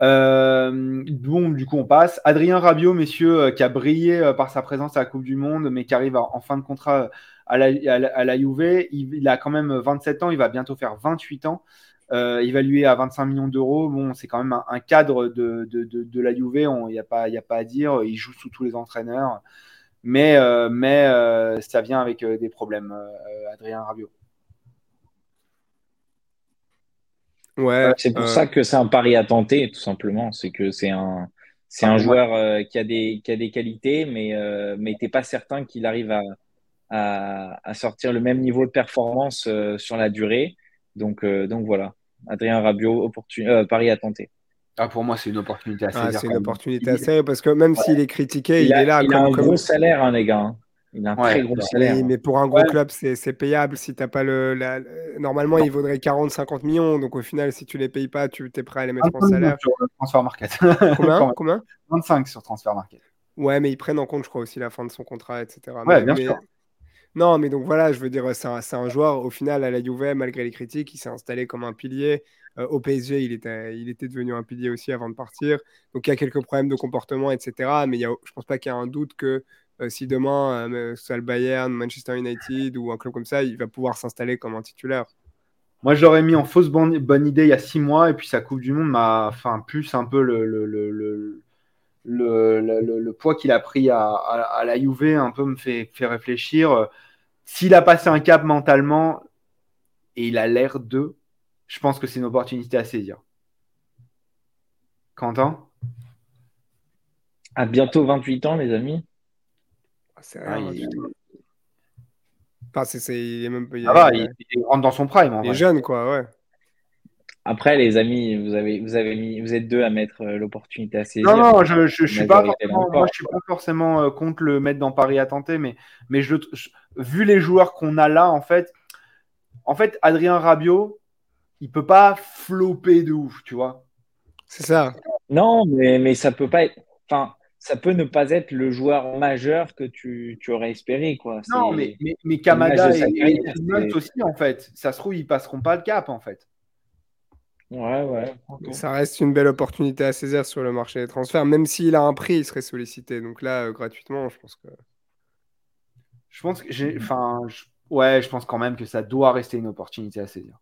Euh, bon, du coup, on passe. Adrien Rabiot, messieurs, euh, qui a brillé euh, par sa présence à la Coupe du Monde, mais qui arrive en fin de contrat à la, à la, il, a quand même 27 ans, il va bientôt faire 28 ans. Euh, évalué à 25 millions d'euros, bon, c'est quand même un, cadre de, de, de, la Juve, il n'y a, pas, a pas à dire, il joue sous tous les entraîneurs, mais, euh, mais ça vient avec des problèmes, Adrien Rabiot. Ouais, c'est pour ça que c'est un pari à tenter, tout simplement. C'est que c'est un, c'est un joueur qui, a des, qui a des qualités, mais, mais tu n'es pas certain qu'il arrive à, à, à, sortir le même niveau de performance sur la durée. Donc, donc voilà. Adrien Rabiot, euh, Paris à tenter. Ah, pour moi, c'est une opportunité assez ah, C'est une opportunité assez parce que même s'il est critiqué, il, est là. Il a un gros salaire, hein, les gars. Hein. Il a un très gros salaire. mais pour un gros club, c'est payable. Si t'as pas le, Normalement, il vaudrait 40-50 millions. Donc au final, si tu les payes pas, tu es prêt à les mettre en salaire. Sur Transfer Market. Combien, Combien 25 sur Transfer Market. Ouais, mais ils prennent en compte, je crois, aussi la fin de son contrat, etc. Ouais, bien sûr. Non, mais donc voilà, je veux dire, c'est un, joueur, au final, à la Juve, malgré les critiques, il s'est installé comme un pilier. Euh, au PSG, il était, il était devenu un pilier aussi avant de partir. Donc il y a quelques problèmes de comportement, etc. Mais il y a, je pense pas qu'il y a un doute que si demain, soit le Bayern, Manchester United ou un club comme ça, il va pouvoir s'installer comme un titulaire. Moi, je l'aurais mis en fausse bonne, idée il y a six mois, et puis sa Coupe du Monde m'a enfin, plus un peu le, le, le, le poids qu'il a pris à, à, la Juve, un peu me fait, fait réfléchir. S'il a passé un cap mentalement, et il a l'air de, je pense que c'est une opportunité à saisir. Quentin? À bientôt 28 ans, les amis. Ah, ah, il... Enfin, c'est, il est même Ah va, il, rentre dans son prime. il est jeune, quoi, ouais. Après, les amis, vous avez, vous avez mis, vous êtes deux à mettre euh, l'opportunité à saisir. Non, non, je, je, suis pas forcément, moi, je suis pas forcément euh, contre le mettre dans Paris à tenter, mais, mais je, vu les joueurs qu'on a là, en fait, en fait, Adrien Rabiot, il peut pas flopper de ouf, tu vois. C'est ça. Non, mais, mais ça peut pas être. Enfin, ça peut ne pas être le joueur majeur que tu, tu aurais espéré. Quoi. Non, mais, mais, mais Kamada et, et aussi, en fait. Ça se trouve, ils passeront pas le cap, en fait. Ouais, ouais. Ça reste une belle opportunité à saisir sur le marché des transferts. Même s'il a un prix, il serait sollicité. Donc là, euh, gratuitement, je pense que. Je pense que j'ai. Enfin, ouais, je pense quand même que ça doit rester une opportunité à saisir.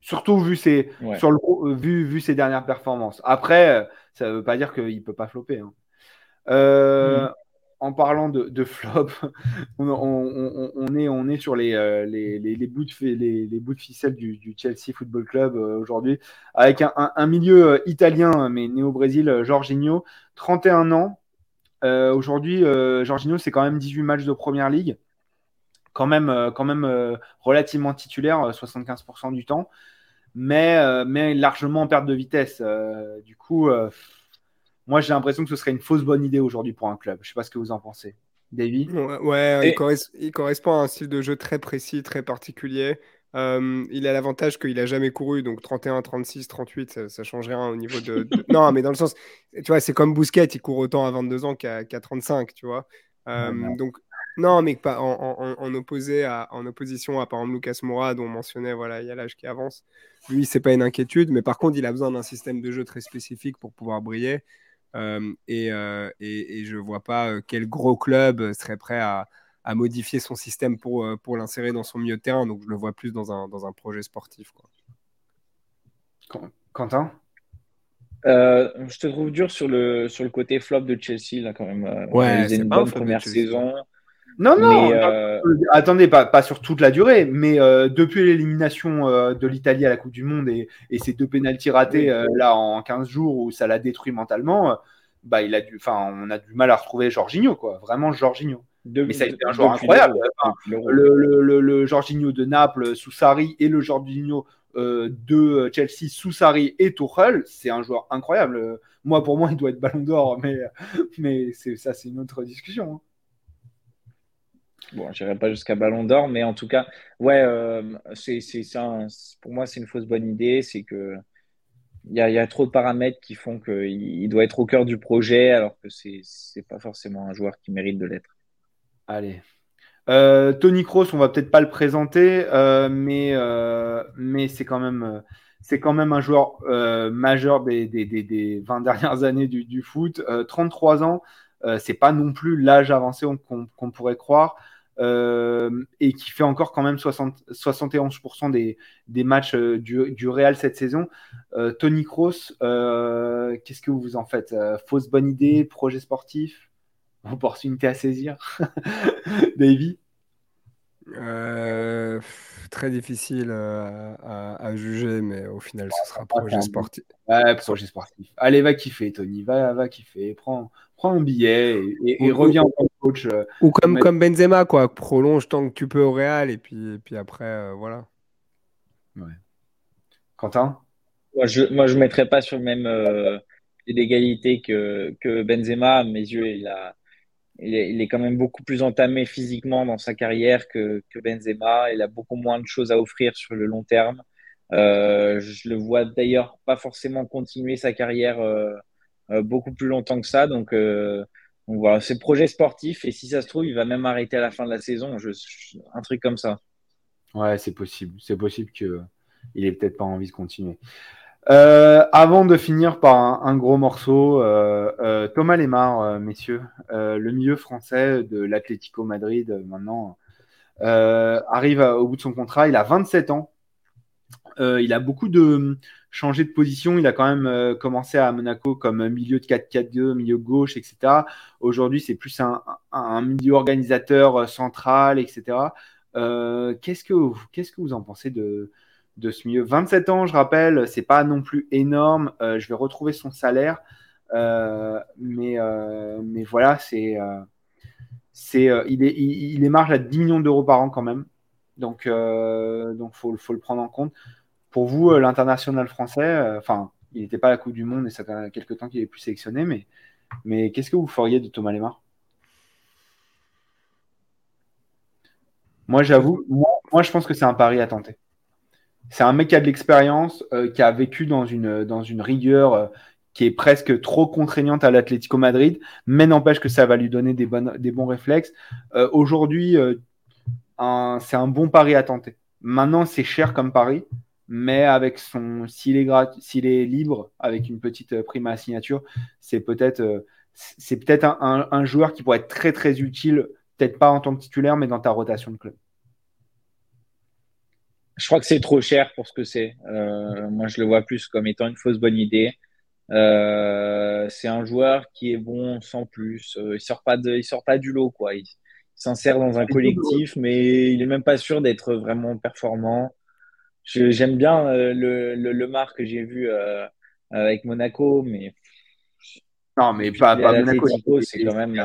Surtout vu ses, sur le, vu, vu ses dernières performances. Après, euh, ça ne veut pas dire qu'il ne peut pas flopper. Hein. Mm. En parlant de, flop, on, est, on est sur les, les, les, bouts, de, les, bouts de ficelle du, Chelsea Football Club aujourd'hui, avec un, milieu italien, mais né au Brésil, Jorginho, 31 ans. aujourd'hui, Jorginho, c'est quand même 18 matchs de première ligue quand même, euh, quand même euh, relativement titulaire, 75% euh, du temps, mais, mais largement en perte de vitesse. du coup, moi j'ai l'impression que ce serait une fausse bonne idée aujourd'hui pour un club. Je ne sais pas ce que vous en pensez. David Ouais, il, correspond à un style de jeu très précis, très particulier. il a l'avantage qu'il n'a jamais couru, donc 31, 36, 38, ça, ça change rien au niveau de, non, mais dans le sens, tu vois, c'est comme Bousquet, il court autant à 22 ans qu'à 35, tu vois. donc, non, mais pas en, opposé à, en opposition à par exemple Lucas Moura, dont on mentionnait, voilà, il y a l'âge qui avance. Lui, c'est pas une inquiétude, mais par contre, il a besoin d'un système de jeu très spécifique pour pouvoir briller. Euh, euh, et, et, je vois pas euh, quel gros club serait prêt à, modifier son système pour, pour l'insérer dans son milieu de terrain. Donc, je le vois plus dans un, dans un projet sportif. Quentin? Je te trouve dur sur le, sur le côté flop de Chelsea, là, quand même. Ouais, c'est une bonne première saison. Non, non, euh, attendez, pas, pas, sur toute la durée, mais euh, depuis l'élimination euh, de l'Italie à la Coupe du Monde et, et ces deux pénalties ratés là en 15 jours où ça l'a détruit mentalement, bah, il a dû, on a du mal à retrouver Jorginho, quoi. Vraiment Jorginho. mais ça a été un joueur incroyable. le, le, le, Jorginho de Naples sous Sarri et le Jorginho de Chelsea sous Sarri et Tuchel, c'est un joueur incroyable. Moi, pour moi, il doit être ballon d'or, mais, mais ça, c'est une autre discussion. Hein. Bon, je n'irai pas jusqu'à Ballon d'Or, mais en tout cas, ouais, euh, c'est, pour moi, c'est une fausse bonne idée. C'est que il y a, trop de paramètres qui font qu'il il doit être au cœur du projet, alors que c'est n'est pas forcément un joueur qui mérite de l'être. Allez. Euh, Tony Kroos, on va peut-être pas le présenter, euh, mais, mais c'est quand même un joueur majeur des, des, des, 20 dernières années du foot. 33 ans, c'est pas non plus l'âge avancé qu'on pourrait croire. Euh, et qui fait encore quand même 60, 71% des, matchs euh, du, Real cette saison. Euh, Tony Kroos, qu'est-ce que vous en faites? Fausse bonne idée, projet sportif, opportunité à saisir? Davy? Très difficile à, juger, mais au final, ce sera projet sportif. Ouais, projet sportif. Allez, va kiffer, Tony, va, va kiffer. Prends, prends un billet et, reviens en coach. Euh, ou comme, comme Benzema, quoi. Prolonge tant que tu peux au Real et puis, puis après, euh, voilà. Ouais. Quentin? Moi, je ne moi, je mettrais pas sur le même euh, d'égalité que, que Benzema. À mes yeux, il, a, il, est, quand même beaucoup plus entamé physiquement dans sa carrière que, Benzema. Il a beaucoup moins de choses à offrir sur le long terme. Euh, je le vois d'ailleurs pas forcément continuer sa carrière euh, beaucoup plus longtemps que ça. Donc, euh, donc voilà, c'est projet sportif. Et si ça se trouve, il va même arrêter à la fin de la saison. Un truc comme ça. Ouais, c'est possible. C'est possible qu'il ait peut-être pas envie de continuer. Avant de finir par un, gros morceau, Thomas Lemar, messieurs, le milieu français de l'Atlético Madrid, maintenant, arrive au bout de son contrat. Il a 27 ans. il a beaucoup de changé de position. Il a quand même commencé à Monaco comme milieu de 4-4-2, milieu gauche, etc. Aujourd'hui, c'est plus un, milieu organisateur central, etc. vous, qu'est-ce que vous en pensez de, de ce milieu. 27 ans, je rappelle, c'est pas non plus énorme. Euh, je vais retrouver son salaire, euh, mais, euh, mais voilà, c'est, il, est, il, marge à 10 millions d'euros par an quand même. Donc, donc faut, le prendre en compte. Pour vous, l'international français, enfin, il n'était pas la Coupe du Monde et ça fait quelques temps qu'il est plus sélectionné, mais, mais qu'est-ce que vous feriez de Thomas Lemar? Moi, j'avoue, moi, moi, je pense que c'est un pari à tenter. C'est un mec qui a de l'expérience, euh, qui a vécu dans une, dans une rigueur euh, qui est presque trop contraignante à l'Atlético Madrid, mais n'empêche que ça va lui donner des, bonnes, des bons réflexes. Euh, aujourd'hui, c'est un bon pari à tenter. Maintenant, c'est cher comme pari, mais avec son, s'il est, libre, avec une petite prime à signature, c'est peut-être, c'est peut-être un, un joueur qui pourrait être très très utile, peut-être pas en tant que titulaire, mais dans ta rotation de club. Je crois que c'est trop cher pour ce que c'est. Euh, moi, je le vois plus comme étant une fausse bonne idée. Euh, c'est un joueur qui est bon sans plus. Euh, il sort pas de, il sort pas du lot quoi. Il, s'insère dans un collectif, mais il est même pas sûr d'être vraiment performant. J'aime bien le, le, le Mar que j'ai vu avec Monaco, mais non, mais pas, pas Monaco. C'est quand même.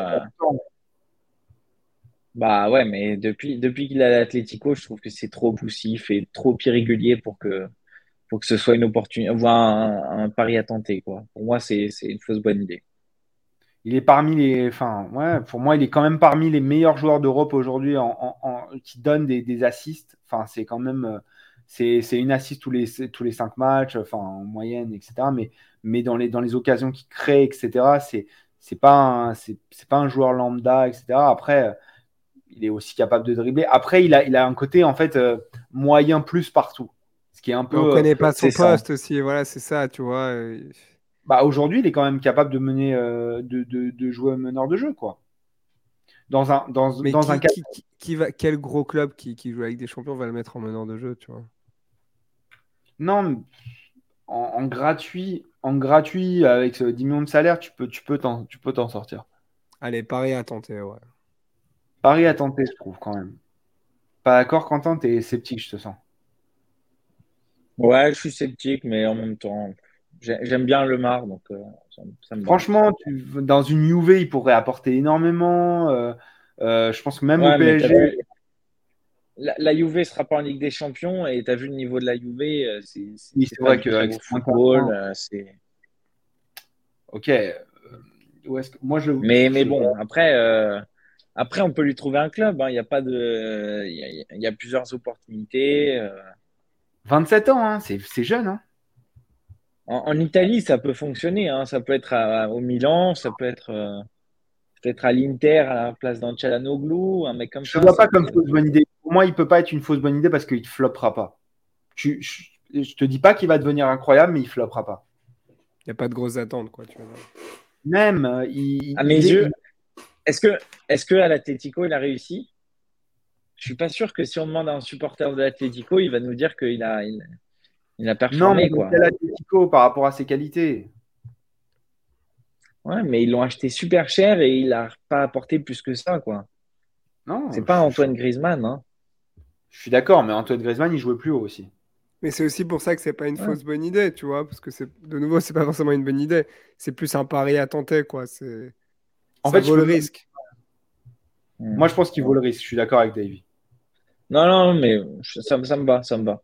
Bah ouais, mais depuis, depuis qu'il a l'Atlético, je trouve que c'est trop poussif et trop irrégulier pour que, pour que ce soit une opportunité, voire un, pari à tenter, quoi. Pour moi, c'est, une fausse bonne idée. Il est parmi les, enfin, ouais, pour moi, il est quand même parmi les meilleurs joueurs d'Europe aujourd'hui en, qui donnent des, des assists. Enfin, c'est quand même, c'est, une assist tous les, tous les cinq matchs, enfin, en moyenne, etc. Mais, mais dans les, dans les occasions qu'il crée, etc. C'est, c'est pas c'est pas un joueur lambda, etc. Après, il est aussi capable de dribbler. Après, il a, il a un côté en fait euh, moyen plus partout. Ce qui est un peu. On connaît pas son poste aussi. Voilà, c'est ça, tu vois. Bah, aujourd'hui, il est quand même capable de mener, euh, de, de, de, jouer meneur de jeu, quoi. Dans un, dans, dans un qui, qui, va, quel gros club qui, qui, joue avec des champions va le mettre en meneur de jeu, tu vois? Non, en, gratuit, en gratuit avec 10 millions de salaire, tu peux, tu peux t'en sortir. Allez, pareil à tenter, ouais. Paris à tenter, je trouve, quand même. Pas d'accord, Quentin T'es sceptique, je te sens. Ouais, je suis sceptique, mais en même temps, j'aime bien le Mar, donc euh, ça, me Franchement, dans une UV, il pourrait apporter énormément. Euh, euh, je pense que même au PSG. La, la, Juve ne sera pas en Ligue des Champions et tu as vu le niveau de la Juve, c'est oui, vrai que football, c'est. Ok. Moi, je... Mais, mais bon, après, après, on peut lui trouver un club. Hein. Il y a pas de, il y, a, plusieurs opportunités. 27 euh. ans, hein. c'est jeune. Hein. En, Italie, ça peut fonctionner. Ça peut être au Milan, ça peut être euh, peut-être à l'Inter à la place d'un Chalanoglu, un mec comme ça. Je ne vois pas comme fausse bonne idée. Pour moi, il peut pas être une fausse bonne idée parce qu'il ne floppera pas. je, je, te dis pas qu'il va devenir incroyable, mais il floppera pas. Il n'y a pas de grosses attentes, quoi. Tu Même, euh, il, à mes yeux, est-ce que, est-ce que à l'Atlético, il a réussi? Je suis pas sûr que si on demande à un supporter de l'Atlético, il va nous dire qu'il a, il, a performé. Non, mais l'Atlético par rapport à ses qualités. Ouais, mais ils l'ont acheté super cher et il n'a pas apporté plus que ça, quoi. Non. C'est pas Antoine Griezmann, hein. Je suis d'accord, mais Antoine Griezmann, il jouait plus haut aussi. Mais c'est aussi pour ça que c'est pas une fausse bonne idée, tu vois, parce que c'est de nouveau, c'est pas forcément une bonne idée. C'est plus un pari à tenter, quoi. C'est en fait, vaut le risque. Moi, je pense qu'il vaut le risque. Je suis d'accord avec Davy. Non, non, mais ça, ça, me va, ça me va.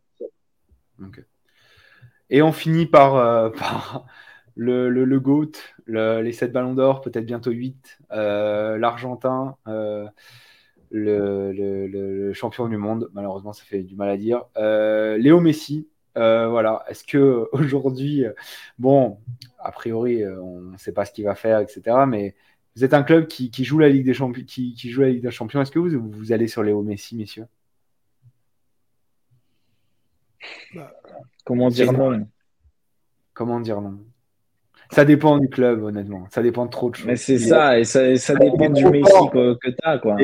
Et on finit par, euh, le, le, GOAT, les 7 ballons d'or, peut-être bientôt 8, euh, l'Argentin, euh, le, champion du monde, malheureusement ça fait du mal à dire, Léo Messi. voilà, est-ce que aujourd'hui, bon, a priori, on ne sait pas ce qu'il va faire, etc. Mais vous êtes un club qui, joue la Ligue des Champions, qui, joue la Ligue des Champions. Est-ce que vous, vous allez sur Léo Messi, messieurs? Bah, Comment dire non comment dire non? Ça dépend du club, honnêtement. Ça dépend de trop de choses. Mais c'est ça, et ça, ça dépend du Messi que, que tu as. Quoi.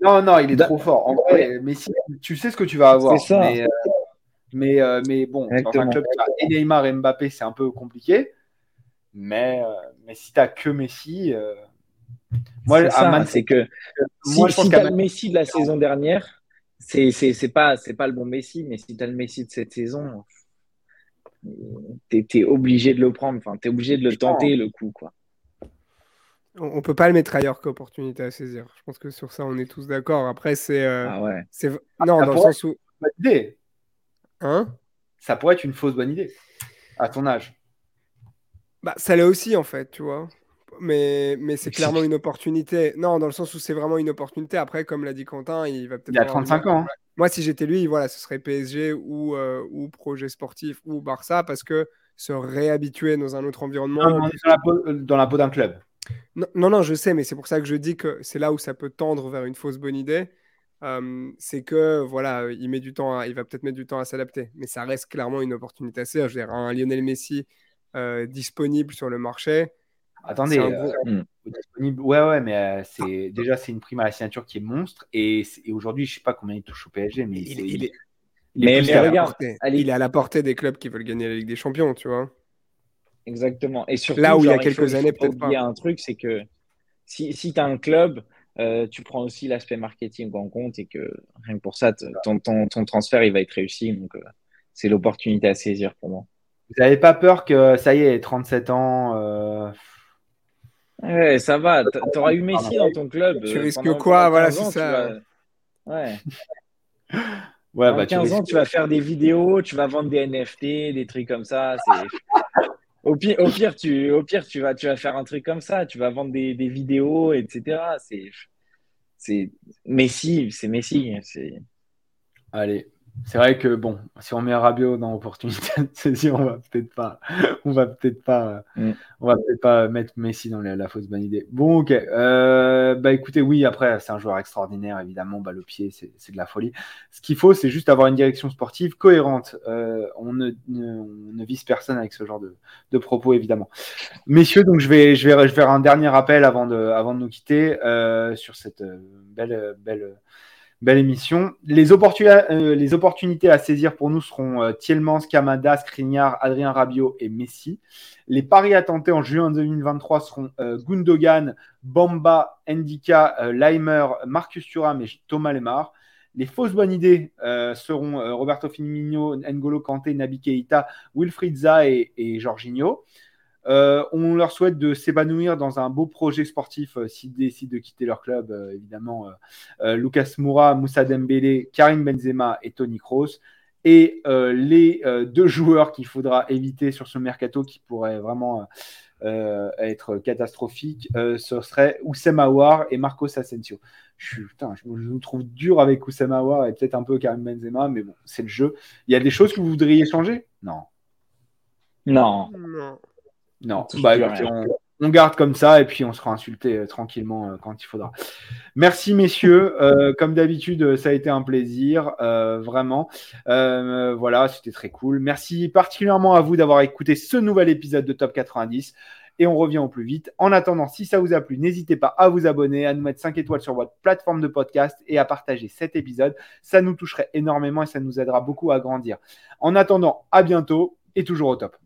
Non, non, il est trop fort. En vrai, Messi, tu sais ce que tu vas avoir. C'est ça. Mais, euh, mais, euh, mais, bon, dans un club qui a Neymar et Mbappé, c'est un peu compliqué. Mais, euh, mais si tu n'as que Messi. Moi, c'est que si, moi, si as le Messi de la saison dernière, c'est pas, pas le bon Messi, mais si tu as le Messi de cette saison, tu es, obligé de le prendre. Enfin, tu es obligé de le tenter, le coup. Quoi. On, ne peut pas le mettre ailleurs qu'opportunité à saisir. Je pense que sur ça, on est tous d'accord. Après, c'est. Euh, ah ouais. Non, dans le sens où. Bonne idée. Hein? Ça pourrait être une fausse bonne idée. À ton âge. Bah, ça l'est aussi, en fait, tu vois. Mais, mais c'est clairement une opportunité. Non, dans le sens où c'est vraiment une opportunité. Après, comme l'a dit Quentin, il va peut-être. Il a 35 ans. Hein. Moi, si j'étais lui, voilà, ce serait PSG ou, euh, ou projet sportif ou Barça parce que se réhabituer dans un autre environnement. dans la peau, d'un club. Non, non, je sais, mais c'est pour ça que je dis que c'est là où ça peut tendre vers une fausse bonne idée. Euh, c'est que voilà, il met du temps, il va peut-être mettre du temps à s'adapter, mais ça reste clairement une opportunité assez. Je veux dire, un Lionel Messi euh, disponible sur le marché, Attendez, euh, hmm. ouais, ouais, mais euh, c'est déjà c'est une prime à la signature qui est monstre et, aujourd'hui je sais pas combien il touche au PSG, mais il, est, mais, regarde, il est à la portée des clubs qui veulent gagner la Ligue des Champions, tu vois. Exactement. Et surtout, là où il y a quelques années, peut-être pas. Il y a un truc, c'est que si, si tu as un club, euh, tu prends aussi l'aspect marketing en compte et que rien que pour ça, ton, ton, ton transfert il va être réussi. Donc c'est l'opportunité à saisir pour moi. Vous n'avez pas peur que ça y est, 37 ans Ouais, ça va. Tu auras eu Messi dans ton club. Tu euh, risques quoi? Voilà, c'est ça. Ouais. Ouais, bah, 15 ans, tu vas faire des vidéos, tu vas vendre des NFT, des trucs comme ça. Au pire, au pire, tu, au pire tu, vas, tu vas faire un truc comme ça. Tu vas vendre des, des vidéos, etc. C'est Messi, c'est Messi. Allez, c'est vrai que bon, si on met Rabiot dans l'opportunité de saisir, on va peut-être pas, on va peut-être pas, mm. on va peut-être pas mettre Messi dans la, fausse bonne idée. Bon, ok. Euh, bah écoutez, oui, après c'est un joueur extraordinaire, évidemment. Bah, le pied, c'est de la folie. Ce qu'il faut, c'est juste avoir une direction sportive cohérente. Euh, on, ne, ne, vise personne avec ce genre de, de, propos, évidemment. Messieurs, donc je vais, je vais, je vais faire un dernier rappel avant de, avant de nous quitter euh, sur cette belle, belle Belle émission. Les, euh, les, opportunités à saisir pour nous seront euh, Thielmans, Kamada, Skriniar, Adrien Rabiot et Messi. Les paris à tenter en juin 2023 seront euh, Gundogan, Bamba, Ndika, Leimer, Marcus Thuram et Thomas Lemar. Les fausses bonnes idées seront Roberto Firmino, N'Golo Kanté, Nabi Keita, Wilfried Zaha et, et Jorginho. Euh, on leur souhaite de s'épanouir dans un beau projet sportif euh, s'ils décident de quitter leur club, euh, évidemment. Lucas Moura, Moussa Dembélé, Karim Benzema et Tony Kroos. Et les deux joueurs qu'il faudra éviter sur ce mercato qui pourraient vraiment être catastrophiques, ce serait Oussem Aouar et Marcos Asensio. Je, putain, je, me trouve dur avec Oussem Aouar et peut-être un peu Karim Benzema, mais bon, c'est le jeu. Il y a des choses que vous voudriez changer? Non. Non. Non. Non, bah, on, garde comme ça et puis on sera insulté euh, tranquillement euh, quand il faudra. Merci messieurs, euh, comme d'habitude, ça a été un plaisir, vraiment. voilà, c'était très cool. Merci particulièrement à vous d'avoir écouté ce nouvel épisode de Top 90 et on revient au plus vite. En attendant, si ça vous a plu, n'hésitez pas à vous abonner, à nous mettre 5 étoiles sur votre plateforme de podcast et à partager cet épisode. Ça nous toucherait énormément et ça nous aidera beaucoup à grandir. En attendant, à bientôt et toujours au top.